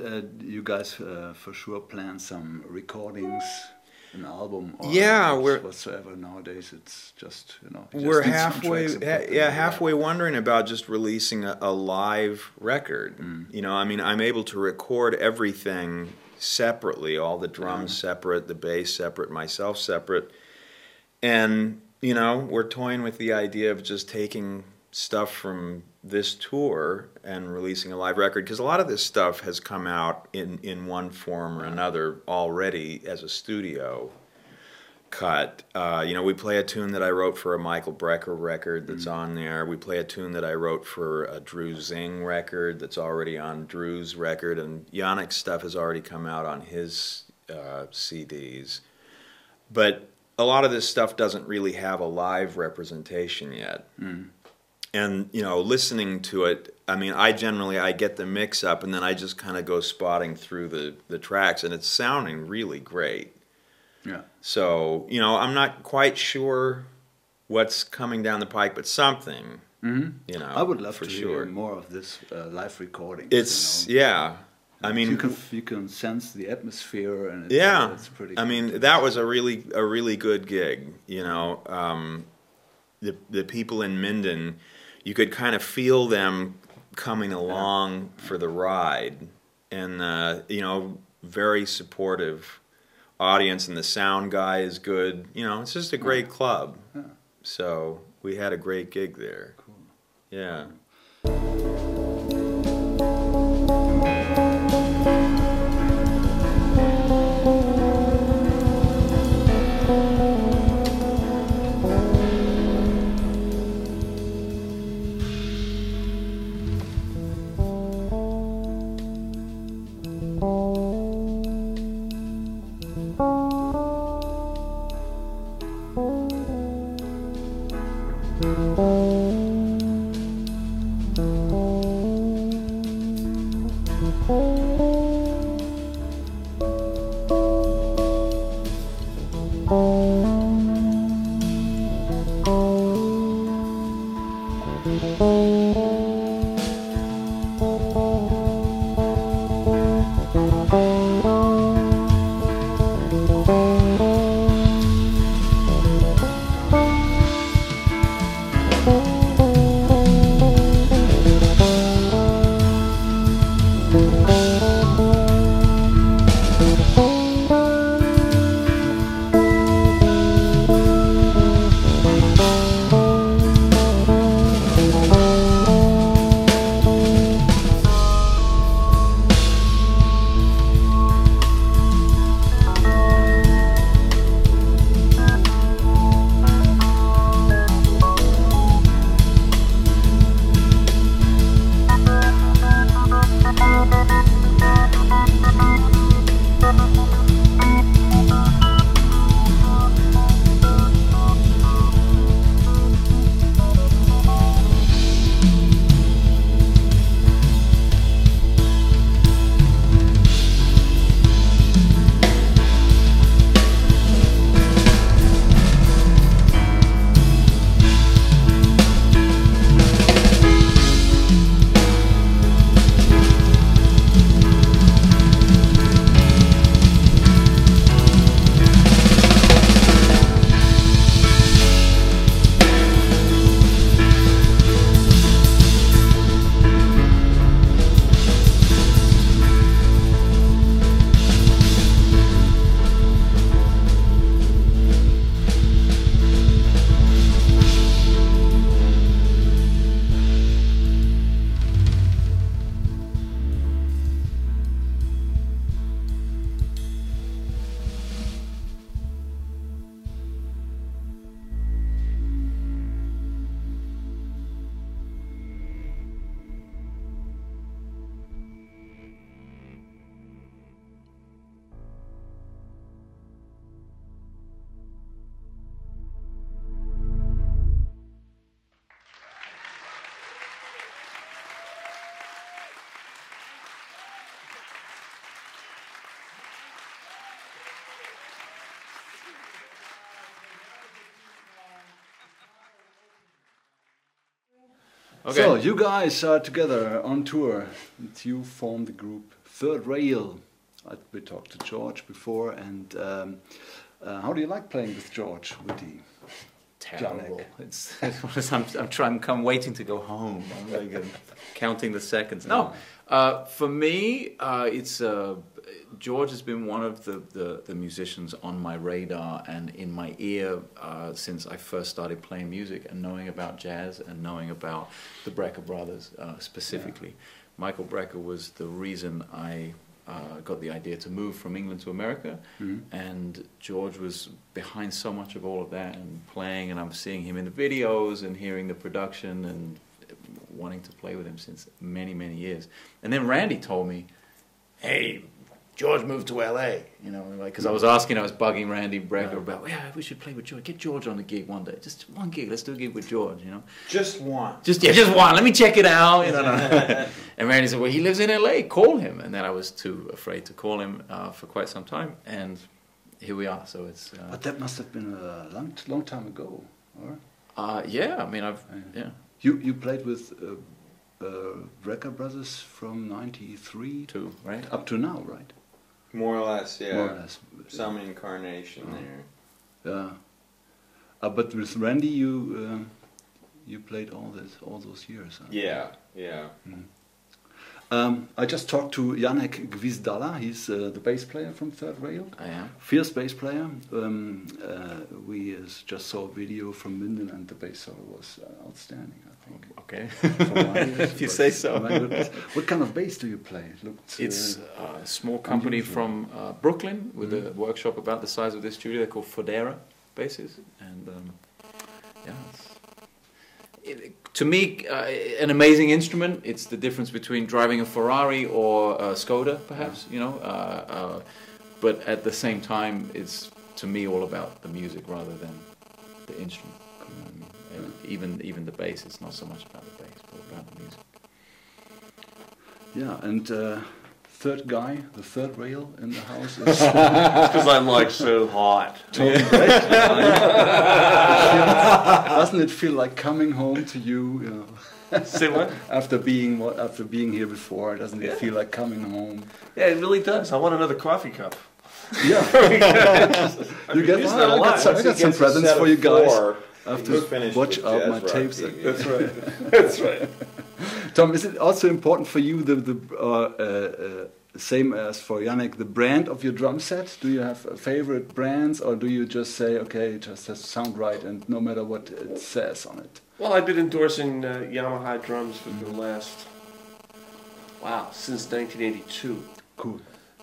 And uh, you guys uh, for sure plan some recordings, an album, or Yeah, we're- whatsoever. Nowadays, it's just you know. We're just some halfway, ha- yeah, halfway wondering about just releasing a, a live record. Mm. You know, I mean, I'm able to record everything separately, all the drums separate, the bass separate, myself separate, and you know, we're toying with the idea of just taking stuff from this tour and releasing a live record because a lot of this stuff has come out in in one form or another already as a studio cut. Uh, you know, we play a tune that I wrote for a Michael Brecker record that's on there. We play a tune that I wrote for a Drew Zingg record that's already on Drew's record, and Janek's stuff has already come out on his uh, CDs. But a lot of this stuff doesn't really have a live representation yet. And you know, listening to it, I mean, I generally I get the mix up, and then I just kind of go spotting through the the tracks, and it's sounding really great. Yeah. So, you know, I'm not quite sure what's coming down the pike, but something, hmm you know. I would love for to sure. hear more of this uh, live recording. It's, you know. yeah. I mean, you can you can sense the atmosphere and it's, yeah. it's pretty. I mean, that was a really, a really good gig, you know. Um, the, the people in Minden, you could kind of feel them coming along for the ride. And, uh, you know, very supportive audience, and the sound guy is good. You know, it's just a great club. So we had a great gig there. Cool. Yeah. Okay. So you guys are together on tour. And you formed the group Third Rail. I, we talked to George before, and um, uh, how do you like playing with George? With the Terrible. Janek. It's, I'm, I'm trying. I'm waiting to go home. I'm like, uh, counting the seconds. No, uh, for me, uh, it's uh, George has been one of the, the, the musicians on my radar and in my ear uh, since I first started playing music and knowing about jazz and knowing about the Brecker brothers uh, specifically. Michael Brecker was the reason I uh, got the idea to move from England to America, and George was behind so much of all of that and playing, and I'm seeing him in the videos and hearing the production and wanting to play with him since many many years. And then Randy told me, "Hey, George moved to LA," you know, like because I was asking, I was bugging Randy Brecker about, "Yeah, we should play with George. Get George on the gig one day, just one gig. Let's do a gig with George," you know. Just one. Just yeah, just one. Let me check it out. You know. and Randy said, "Well, he lives in L.A. Call him." And then I was too afraid to call him uh, for quite some time, and here we are. So it's uh, But that must have been a long, long time ago, or? uh, yeah. I mean, I've yeah. You you played with uh, uh, Brecker Brothers from '93 to right? up to now, right? More or less, yeah. More or less. Some incarnation there. Yeah. Uh, but with Randy, you uh, you played all this all those years. Huh? Yeah, yeah. Um, I just talked to Janek Gwizdala. He's uh, the bass player from Third Rail. I am. Fierce bass player. Um, uh, we uh, just saw a video from Minden, and the bass solo was uh, outstanding. Think. Okay. For my ears, if you say so. What kind of bass do you play? It looked, uh, It's a small company unusual. from uh, Brooklyn with a workshop about the size of this studio. They're called Fodera basses, and um, yeah, it's, it, to me, uh, an amazing instrument. It's the difference between driving a Ferrari or a Skoda, perhaps. You know, uh, uh, but at the same time, it's to me all about the music rather than the instrument. And even even the bass, it's not so much about the bass, but about the music. yeah, and uh, third guy, the third rail in the house is Because I'm like so hot. Doesn't it feel like coming home to you? you know, Say what? after being what after being here before, doesn't it feel like coming home? Yeah, it really does. I want another coffee cup. Yeah, you get. used well, that a I lot. got some, I got some presents for you guys. four, I have to watch out my tapes. That's right. That's right. Tom, is it also important for you the the uh, uh, uh, same as for Janek the brand of your drum set? Do you have uh, favorite brands, or do you just say okay, it just has to sound right, and no matter what it says on it? Well, I've been endorsing uh, Yamaha drums for the last, wow, since 1982. Cool.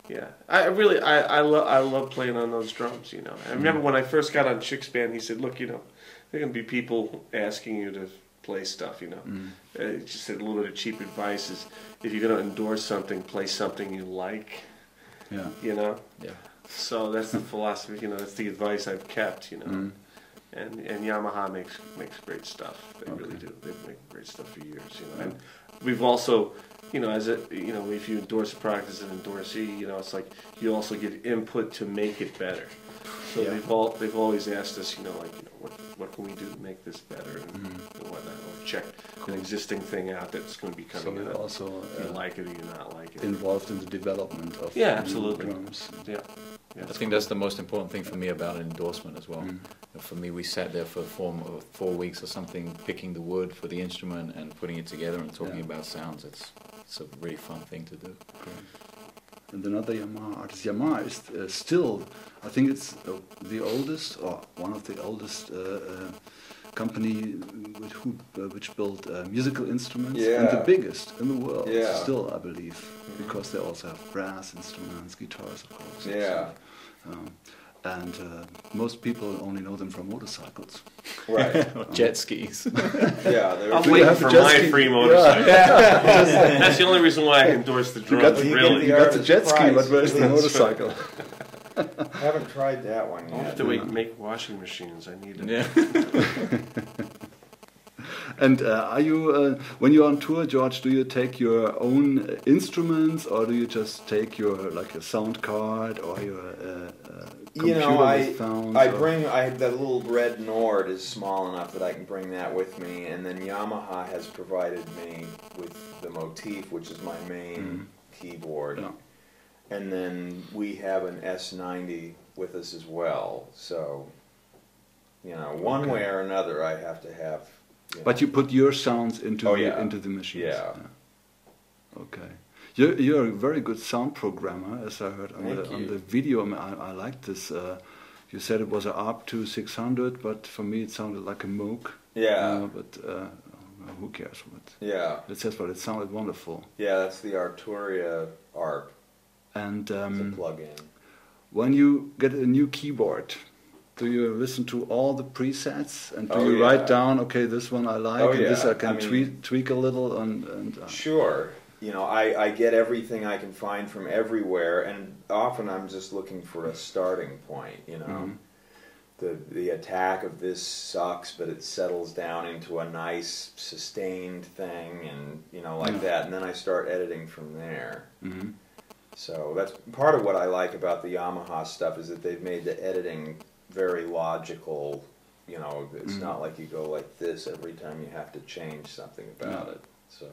Yeah, I really, I, I love, I love playing on those drums. You know, I remember when I first got on Chick's band, he said, "Look, you know, there are gonna be people asking you to play stuff. You know, uh, just a little bit of cheap advice is if you're gonna endorse something, play something you like. Yeah. You know, Yeah. so that's the philosophy. You know, that's the advice I've kept. You know, Mm. and and Yamaha makes makes great stuff. They really do. They've made great stuff for years. You know, and we've also, you know, as a you know, if you endorse a product as an endorsee, you know, it's like you also get input to make it better. So Yeah. they've all they've always asked us, you know, like you know, what what can we do to make this better and, Mm-hmm. and whatnot, or check an existing thing out that's going to be coming you're out. also Do you uh, like it or you not like it? involved in the development of Yeah, new absolutely. drums. yeah. yeah. I think that's the most important thing for me about an endorsement as well. Mm. For me, we sat there for four, four weeks or something, picking the wood for the instrument and putting it together and talking Yeah. about sounds. It's it's a really fun thing to do. And another Yamaha artist. Yamaha is uh, still, I think it's uh, the oldest or one of the oldest uh, uh, company with who, uh, which built uh, musical instruments and the biggest in the world. Yeah. Still, I believe, because they also have brass instruments, guitars, of course. Yeah. Um, and uh, most people only know them from motorcycles. Right. Jet skis. Yeah. They're I'm waiting for my ski? free Yeah. motorcycle. That's the only reason why I endorse the You got the, you really. you got the jet ski, but where's the motorcycle? I haven't tried that one I have yet. to wait, make washing machines. I need it. yeah. And uh, are you, uh, when you're on tour, George, do you take your own uh, instruments, or do you just take your like a sound card or your uh, uh, computer You know, I? I bring I that little red Nord is small enough that I can bring that with me, and then Yamaha has provided me with the Motif, which is my main mm-hmm. keyboard. Yeah. And then we have an S90 with us as well. So, you know, one way or another, I have to have. You But you put your sounds into Oh, the, yeah. into the machines. Yeah. Okay. You're, you're a very good sound programmer, as I heard on, the, on the video. I, mean, I, I like this. Uh, you said it was an ARP 2600, but for me it sounded like a Moog. Yeah. Uh, but uh, who cares? What? Yeah. it says, but it sounded wonderful. Yeah, that's the Arturia ARP. And It's um, a plug-in. when you get a new keyboard, do you listen to all the presets and do Oh, you yeah. write down, okay, this one I like, Oh, and this. I can I mean- tweak, tweak a little, and, and uh, Sure. You know, I, I get everything I can find from everywhere, and often I'm just looking for a starting point. You know, Mhm. the the attack of this sucks, but it settles down into a nice sustained thing, and you know, like Yeah. that. And then I start editing from there. mhm. So that's part of what I like about the Yamaha stuff is that they've made the editing very logical. You know, it's Mhm. not like you go like this every time you have to change something about Yeah. it. So.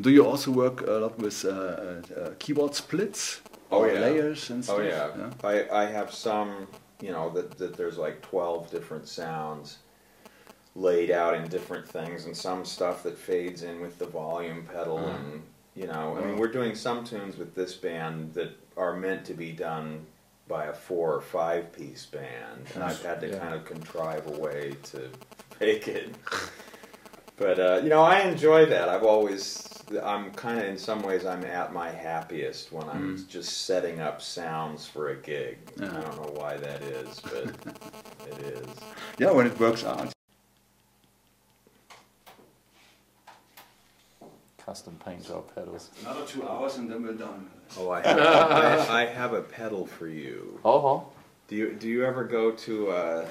Do you also work a lot with uh, uh, keyboard splits Oh, or yeah. layers and stuff? Oh yeah. I, I have some, you know, that, that there's like twelve different sounds laid out in different things, and some stuff that fades in with the volume pedal, Uh-huh. and you know, I mean, we're doing some tunes with this band that are meant to be done by a four or five piece band, and I've had to Yeah. kind of contrive a way to make it. But uh, you know, I enjoy that. I've always, I'm kind of in some ways, I'm at my happiest when I'm Mm. just setting up sounds for a gig. Yeah. I don't know why that is, but it is. Yeah, when it works out. Custom paint job pedals. Another two hours and then we're done. Oh, I have, I, I have a pedal for you. Oh, Do you do you ever go to uh,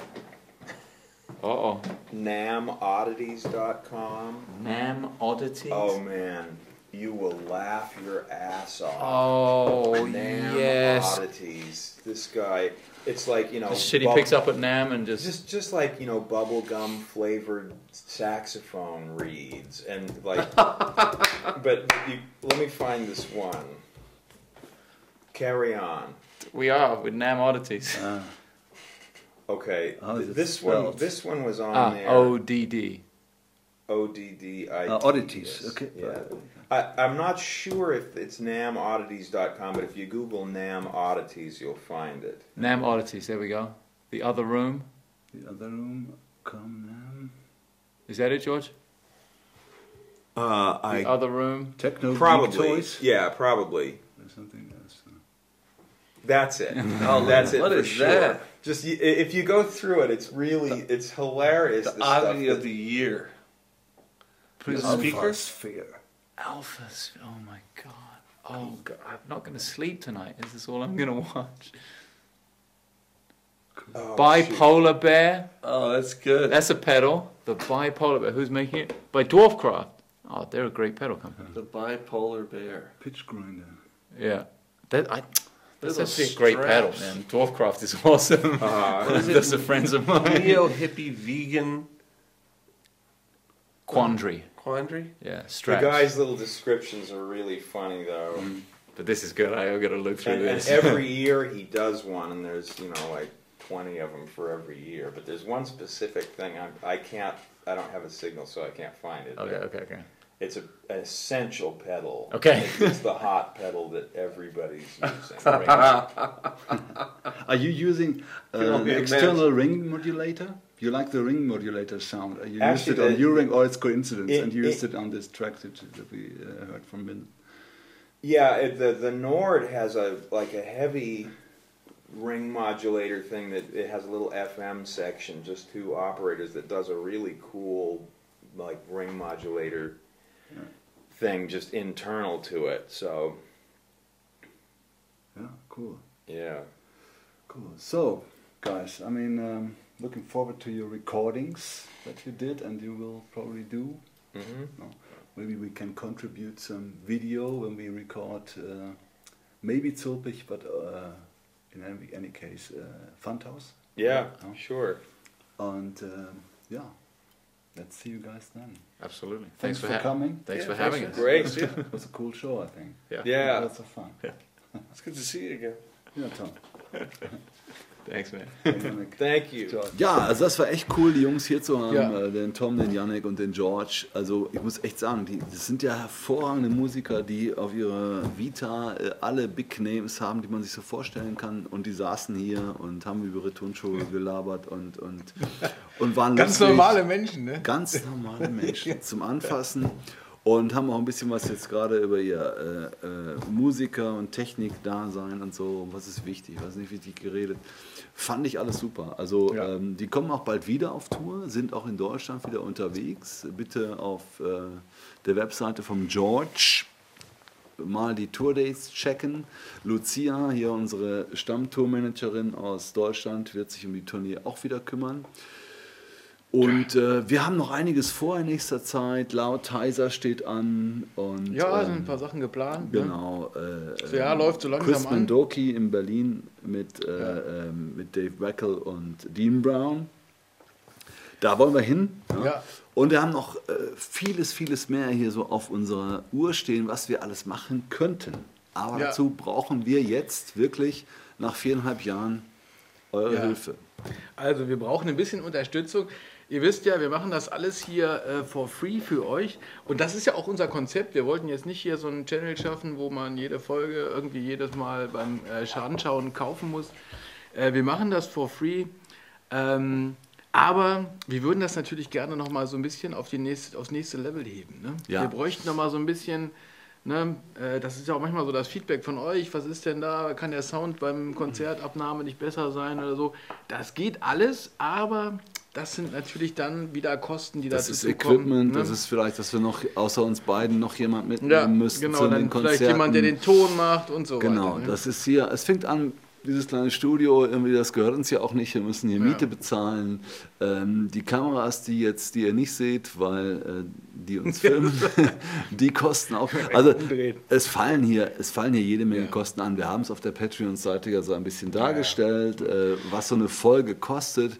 oh, oh. nammoddities.com? NAMM oddities. Oh man, you will laugh your ass off. Oh, NAMM yes. oddities. This guy, it's like you know. The shit he bub- picks up at NAMM and just, Just, just like you know, bubblegum flavored saxophone reeds, and like. but you, let me find this one. Carry on. we are with NAMM oddities. Uh, Okay, How is it this one. This one was on ah, there. O D D. O D D I. uh, oddities. Okay. Yeah. I, I'm not sure if it's nammoddities.com, but if you Google NAMM Oddities, you'll find it. NAMM oddities. There we go. The other room. The other room, come now. Is that it, George? Uh, The other room. Techno Geek probably. toys. Yeah, probably. Or something else. That's it. Oh, that's it what for is sure. that? Just if you go through it, it's really it's hilarious. The the stuff oddity that- of the year. Put it Alpha in. Sphere. Alphas. Oh my god. Oh god. I'm not going to sleep tonight. Is this all I'm going to watch. Oh, shoot. Bipolar Bear. Oh, that's good. That's a pedal. The Bipolar Bear. Who's making it? By Dwarfcraft. Oh, they're a great pedal company. the bipolar bear. Pitch grinder. Yeah. That I. That's Those actually a great paddle, straps. man. Dwarfcraft is awesome. Uh, Those are friends of mine. Neo hippie vegan Quandary. quandary. Yeah, the guy's little descriptions are really funny though. But this is good. I got to look through And, and this. every year he does one, and there's you know like twenty of them for every year. But there's one specific thing I'm, I can't. I don't have a signal, so I can't find it. okay, okay, okay. It's a, an essential pedal. Okay. It's, it's the hot pedal that everybody's using. Are you using uh, an only external ring modulator? You like the ring modulator sound? You Actually, used it on the- your ring, or it's coincidence, it- and you used it- it on this track that, that we uh, heard from Min. Yeah, it, the the Nord has a like a heavy ring modulator thing that it has a little FM section, just two operators that does a really cool like ring modulator Yeah. Thing just internal to it. So Yeah, cool, yeah. cool. So, guys, I mean, um, looking forward to your recordings that you did, and you will probably do. hmm Maybe we can contribute some video when we record. Uh, maybe Zülpich, but uh, in any, any case, uh, Fundhaus. Yeah, Oh. sure. And um, yeah, Let's see you guys then. Absolutely. Thanks for ha- coming. Thanks Yeah, for having thanks us. Great. It was a cool show, I think. Yeah. Yeah. Lots of fun. Yeah. It's good to see you again. Ja, Tom. Thanks, man. Thank you. Ja, also das war echt cool, die Jungs hier zu haben, Ja. äh, den Tom, den Yannick und den George. Also ich muss echt sagen, die, das sind ja hervorragende Musiker, die auf ihrer Vita äh, alle Big Names haben, die man sich so vorstellen kann. Und die saßen hier und haben über ihre Turnschuhe gelabert und, und, und waren Ganz lustig. normale Menschen, ne? Ganz normale Menschen zum Anfassen. Und haben auch ein bisschen was jetzt gerade über ihr äh, äh, Musiker- und Technik-Dasein und so, was ist wichtig, was ist nicht wichtig geredet. Fand ich alles super. Also Ja. ähm, die kommen auch bald wieder auf Tour, sind auch in Deutschland wieder unterwegs. Bitte auf äh, der Webseite vom George mal die Tourdates checken. Lucia, hier unsere Stammtourmanagerin aus Deutschland, wird sich um die Tournee auch wieder kümmern. Und äh, wir haben noch einiges vor in nächster Zeit. Laut Heiser steht an. Und, Ja, sind ein ähm, paar Sachen geplant. Ne? Genau. Äh, Das Jahr läuft so langsam Chris an. Mandoki in Berlin mit, äh, ähm, mit Dave Wackel und Dean Brown. Da wollen wir hin. Ja. Und wir haben noch äh, vieles, vieles mehr hier so auf unserer Uhr stehen, was wir alles machen könnten. Aber Ja. dazu brauchen wir jetzt wirklich nach viereinhalb Jahren eure Ja. Hilfe. Also wir brauchen ein bisschen Unterstützung. Ihr wisst ja, wir machen das alles hier äh, for free für euch. Und das ist ja auch unser Konzept. Wir wollten jetzt nicht hier so einen Channel schaffen, wo man jede Folge irgendwie jedes Mal beim äh, Anschauen kaufen muss. Äh, wir machen das for free. Ähm, aber wir würden das natürlich gerne noch mal so ein bisschen auf die nächste, aufs nächste Level heben. Ne? Ja. Wir bräuchten noch mal so ein bisschen, ne, äh, das ist ja auch manchmal so das Feedback von euch, was ist denn da, kann der Sound beim Konzertabnahme nicht besser sein oder so. Das geht alles, aber das sind natürlich dann wieder Kosten, die Das dazu ist kommen. Equipment, ne? das ist vielleicht, dass wir noch außer uns beiden noch jemand mitnehmen ja, müssen genau, zu den vielleicht Konzerten. jemand, der den Ton macht und so Genau, weiter. ne? das ist hier, es fängt an, dieses kleine Studio, irgendwie, das gehört uns ja auch nicht, wir müssen hier Ja. Miete bezahlen. Ähm, die Kameras, die jetzt, die ihr nicht seht, weil äh, die uns filmen, die kosten auch. Also es fallen hier, es fallen hier jede Menge Ja. Kosten an. Wir haben es auf der Patreon-Seite ja so ein bisschen dargestellt, äh, was so eine Folge kostet.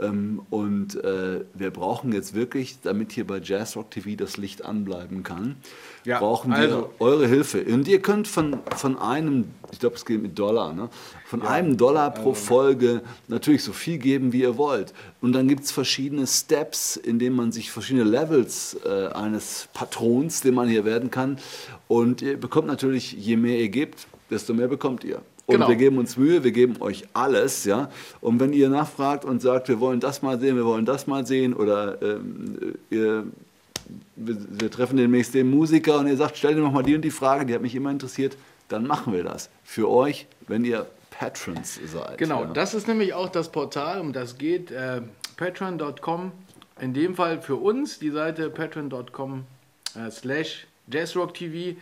Ähm, und äh, wir brauchen jetzt wirklich, damit hier bei Jazzrock TV das Licht anbleiben kann, Ja, brauchen wir also- eure Hilfe. Und ihr könnt von, von einem, ich glaube, es geht mit Dollar, ne? von einem Dollar pro also- Folge natürlich so viel geben, wie ihr wollt. Und dann gibt es verschiedene Steps, in denen man sich verschiedene Levels äh, eines Patrons, den man hier werden kann. Und ihr bekommt natürlich, je mehr ihr gebt, desto mehr bekommt ihr. Und Genau. wir geben uns Mühe, wir geben euch alles, ja. Und wenn ihr nachfragt und sagt, wir wollen das mal sehen, wir wollen das mal sehen, oder ähm, ihr wir, wir treffen demnächst den Musiker und ihr sagt, stell dir noch mal die und die Frage, die hat mich immer interessiert, dann machen wir das. Für euch, wenn ihr Patrons seid. Genau, ja. das ist nämlich auch das Portal, um das geht. Äh, Patreon.com. In dem Fall für uns die Seite patreon.com äh, slash jazzrocktv.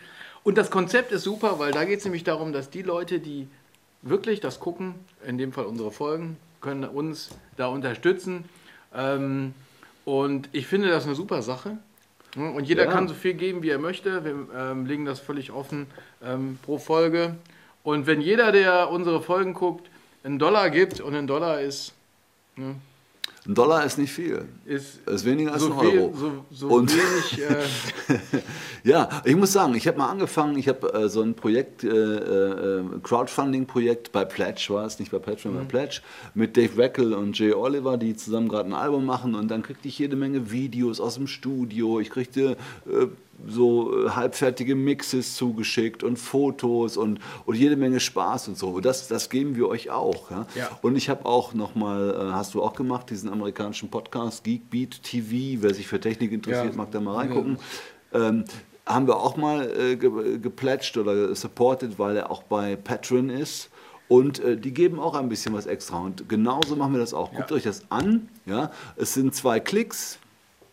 Und das Konzept ist super, weil da geht es nämlich darum, dass die Leute, die wirklich das gucken, in dem Fall unsere Folgen, können uns da unterstützen. Ähm, und ich finde das eine super Sache. Und jeder Ja. kann so viel geben, wie er möchte. Wir ähm, legen das völlig offen ähm, pro Folge. Und wenn jeder, der unsere Folgen guckt, einen Dollar gibt und ein Dollar ist, ne, Ein Dollar ist nicht viel. ist Ist weniger als so, ein viel, Euro. so, so Und- wenig. Äh, Ja, ich muss sagen, ich habe mal angefangen, ich habe äh, so ein Projekt, äh, äh, Crowdfunding-Projekt bei Pledge, war es nicht bei Patreon, Mhm. bei Pledge, mit Dave Wackel und Jay Oliver, die zusammen gerade ein Album machen und dann kriegte ich jede Menge Videos aus dem Studio, ich kriegte äh, so äh, halbfertige Mixes zugeschickt und Fotos und, und jede Menge Spaß und so. Das, das geben wir euch auch. Ja? Ja. Und ich habe auch nochmal, äh, hast du auch gemacht, diesen amerikanischen Podcast, Geekbeat TV, wer sich für Technik interessiert, Ja. mag da mal reingucken. Ähm, haben wir auch mal äh, ge geplätscht oder supported, weil er auch bei Patreon ist. Und äh, die geben auch ein bisschen was extra. Und genauso machen wir das auch. Guckt Ja. euch das an. Ja? Es sind zwei Klicks.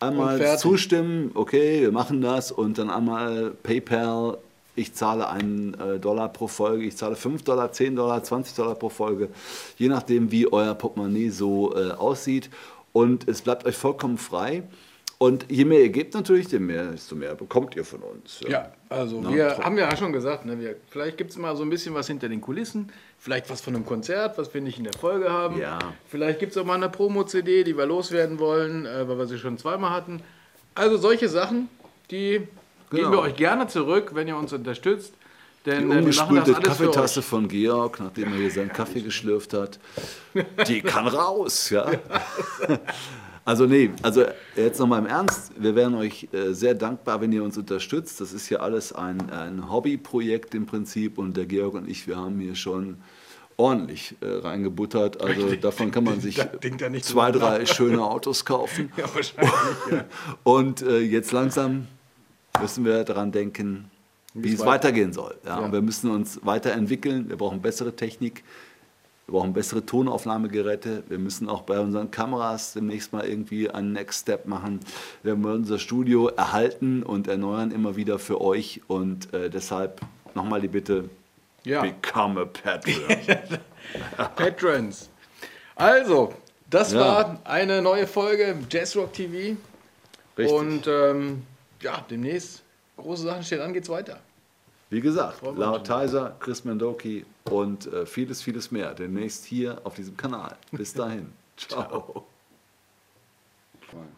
Einmal zustimmen, okay, wir machen das. Und dann einmal PayPal. Ich zahle einen äh, Dollar pro Folge. Ich zahle 5 Dollar, 10 Dollar, 20 Dollar pro Folge. Je nachdem, wie euer Portemonnaie so äh, aussieht. Und es bleibt euch vollkommen frei. Und je mehr ihr gebt natürlich, desto mehr, desto mehr bekommt ihr von uns. Ja, also Na, wir toll. haben ja schon gesagt, ne, wir, vielleicht gibt es mal so ein bisschen was hinter den Kulissen, vielleicht was von einem Konzert, was wir nicht in der Folge haben. Ja. Vielleicht gibt es auch mal eine Promo-CD, die wir loswerden wollen, äh, weil wir sie schon zweimal hatten. Also solche Sachen, die geben Genau. wir euch gerne zurück, wenn ihr uns unterstützt. Die Denn äh, machen das ungespülte Kaffeetasse von Georg, nachdem er hier seinen Kaffee geschlürft hat, die kann raus, ja. Also nee, also jetzt nochmal im Ernst, wir wären euch äh, sehr dankbar, wenn ihr uns unterstützt. Das ist ja alles ein, ein Hobbyprojekt im Prinzip und der Georg und ich, wir haben hier schon ordentlich äh, reingebuttert. Also davon kann man sich er nicht zwei, drei schöne Autos kaufen. Ja, wahrscheinlich. ja. Und äh, jetzt langsam müssen wir daran denken, wie es weiter- weitergehen soll. Ja, Ja. Und wir müssen uns weiterentwickeln. Wir brauchen bessere Technik. Wir brauchen bessere Tonaufnahmegeräte. Wir müssen auch bei unseren Kameras demnächst mal irgendwie einen Next Step machen. Wir wollen unser Studio erhalten und erneuern immer wieder für euch. Und äh, deshalb nochmal die Bitte, Ja. become a Patreon. Patrons. Also, das Ja. war eine neue Folge Jazzrock TV. Richtig. Und ähm, ja, demnächst große Sachen stehen an, geht's weiter. Wie gesagt, laut Tizer, Chris Mendoki und äh, vieles, vieles mehr. Demnächst hier auf diesem Kanal. Bis dahin. Ciao. Ciao.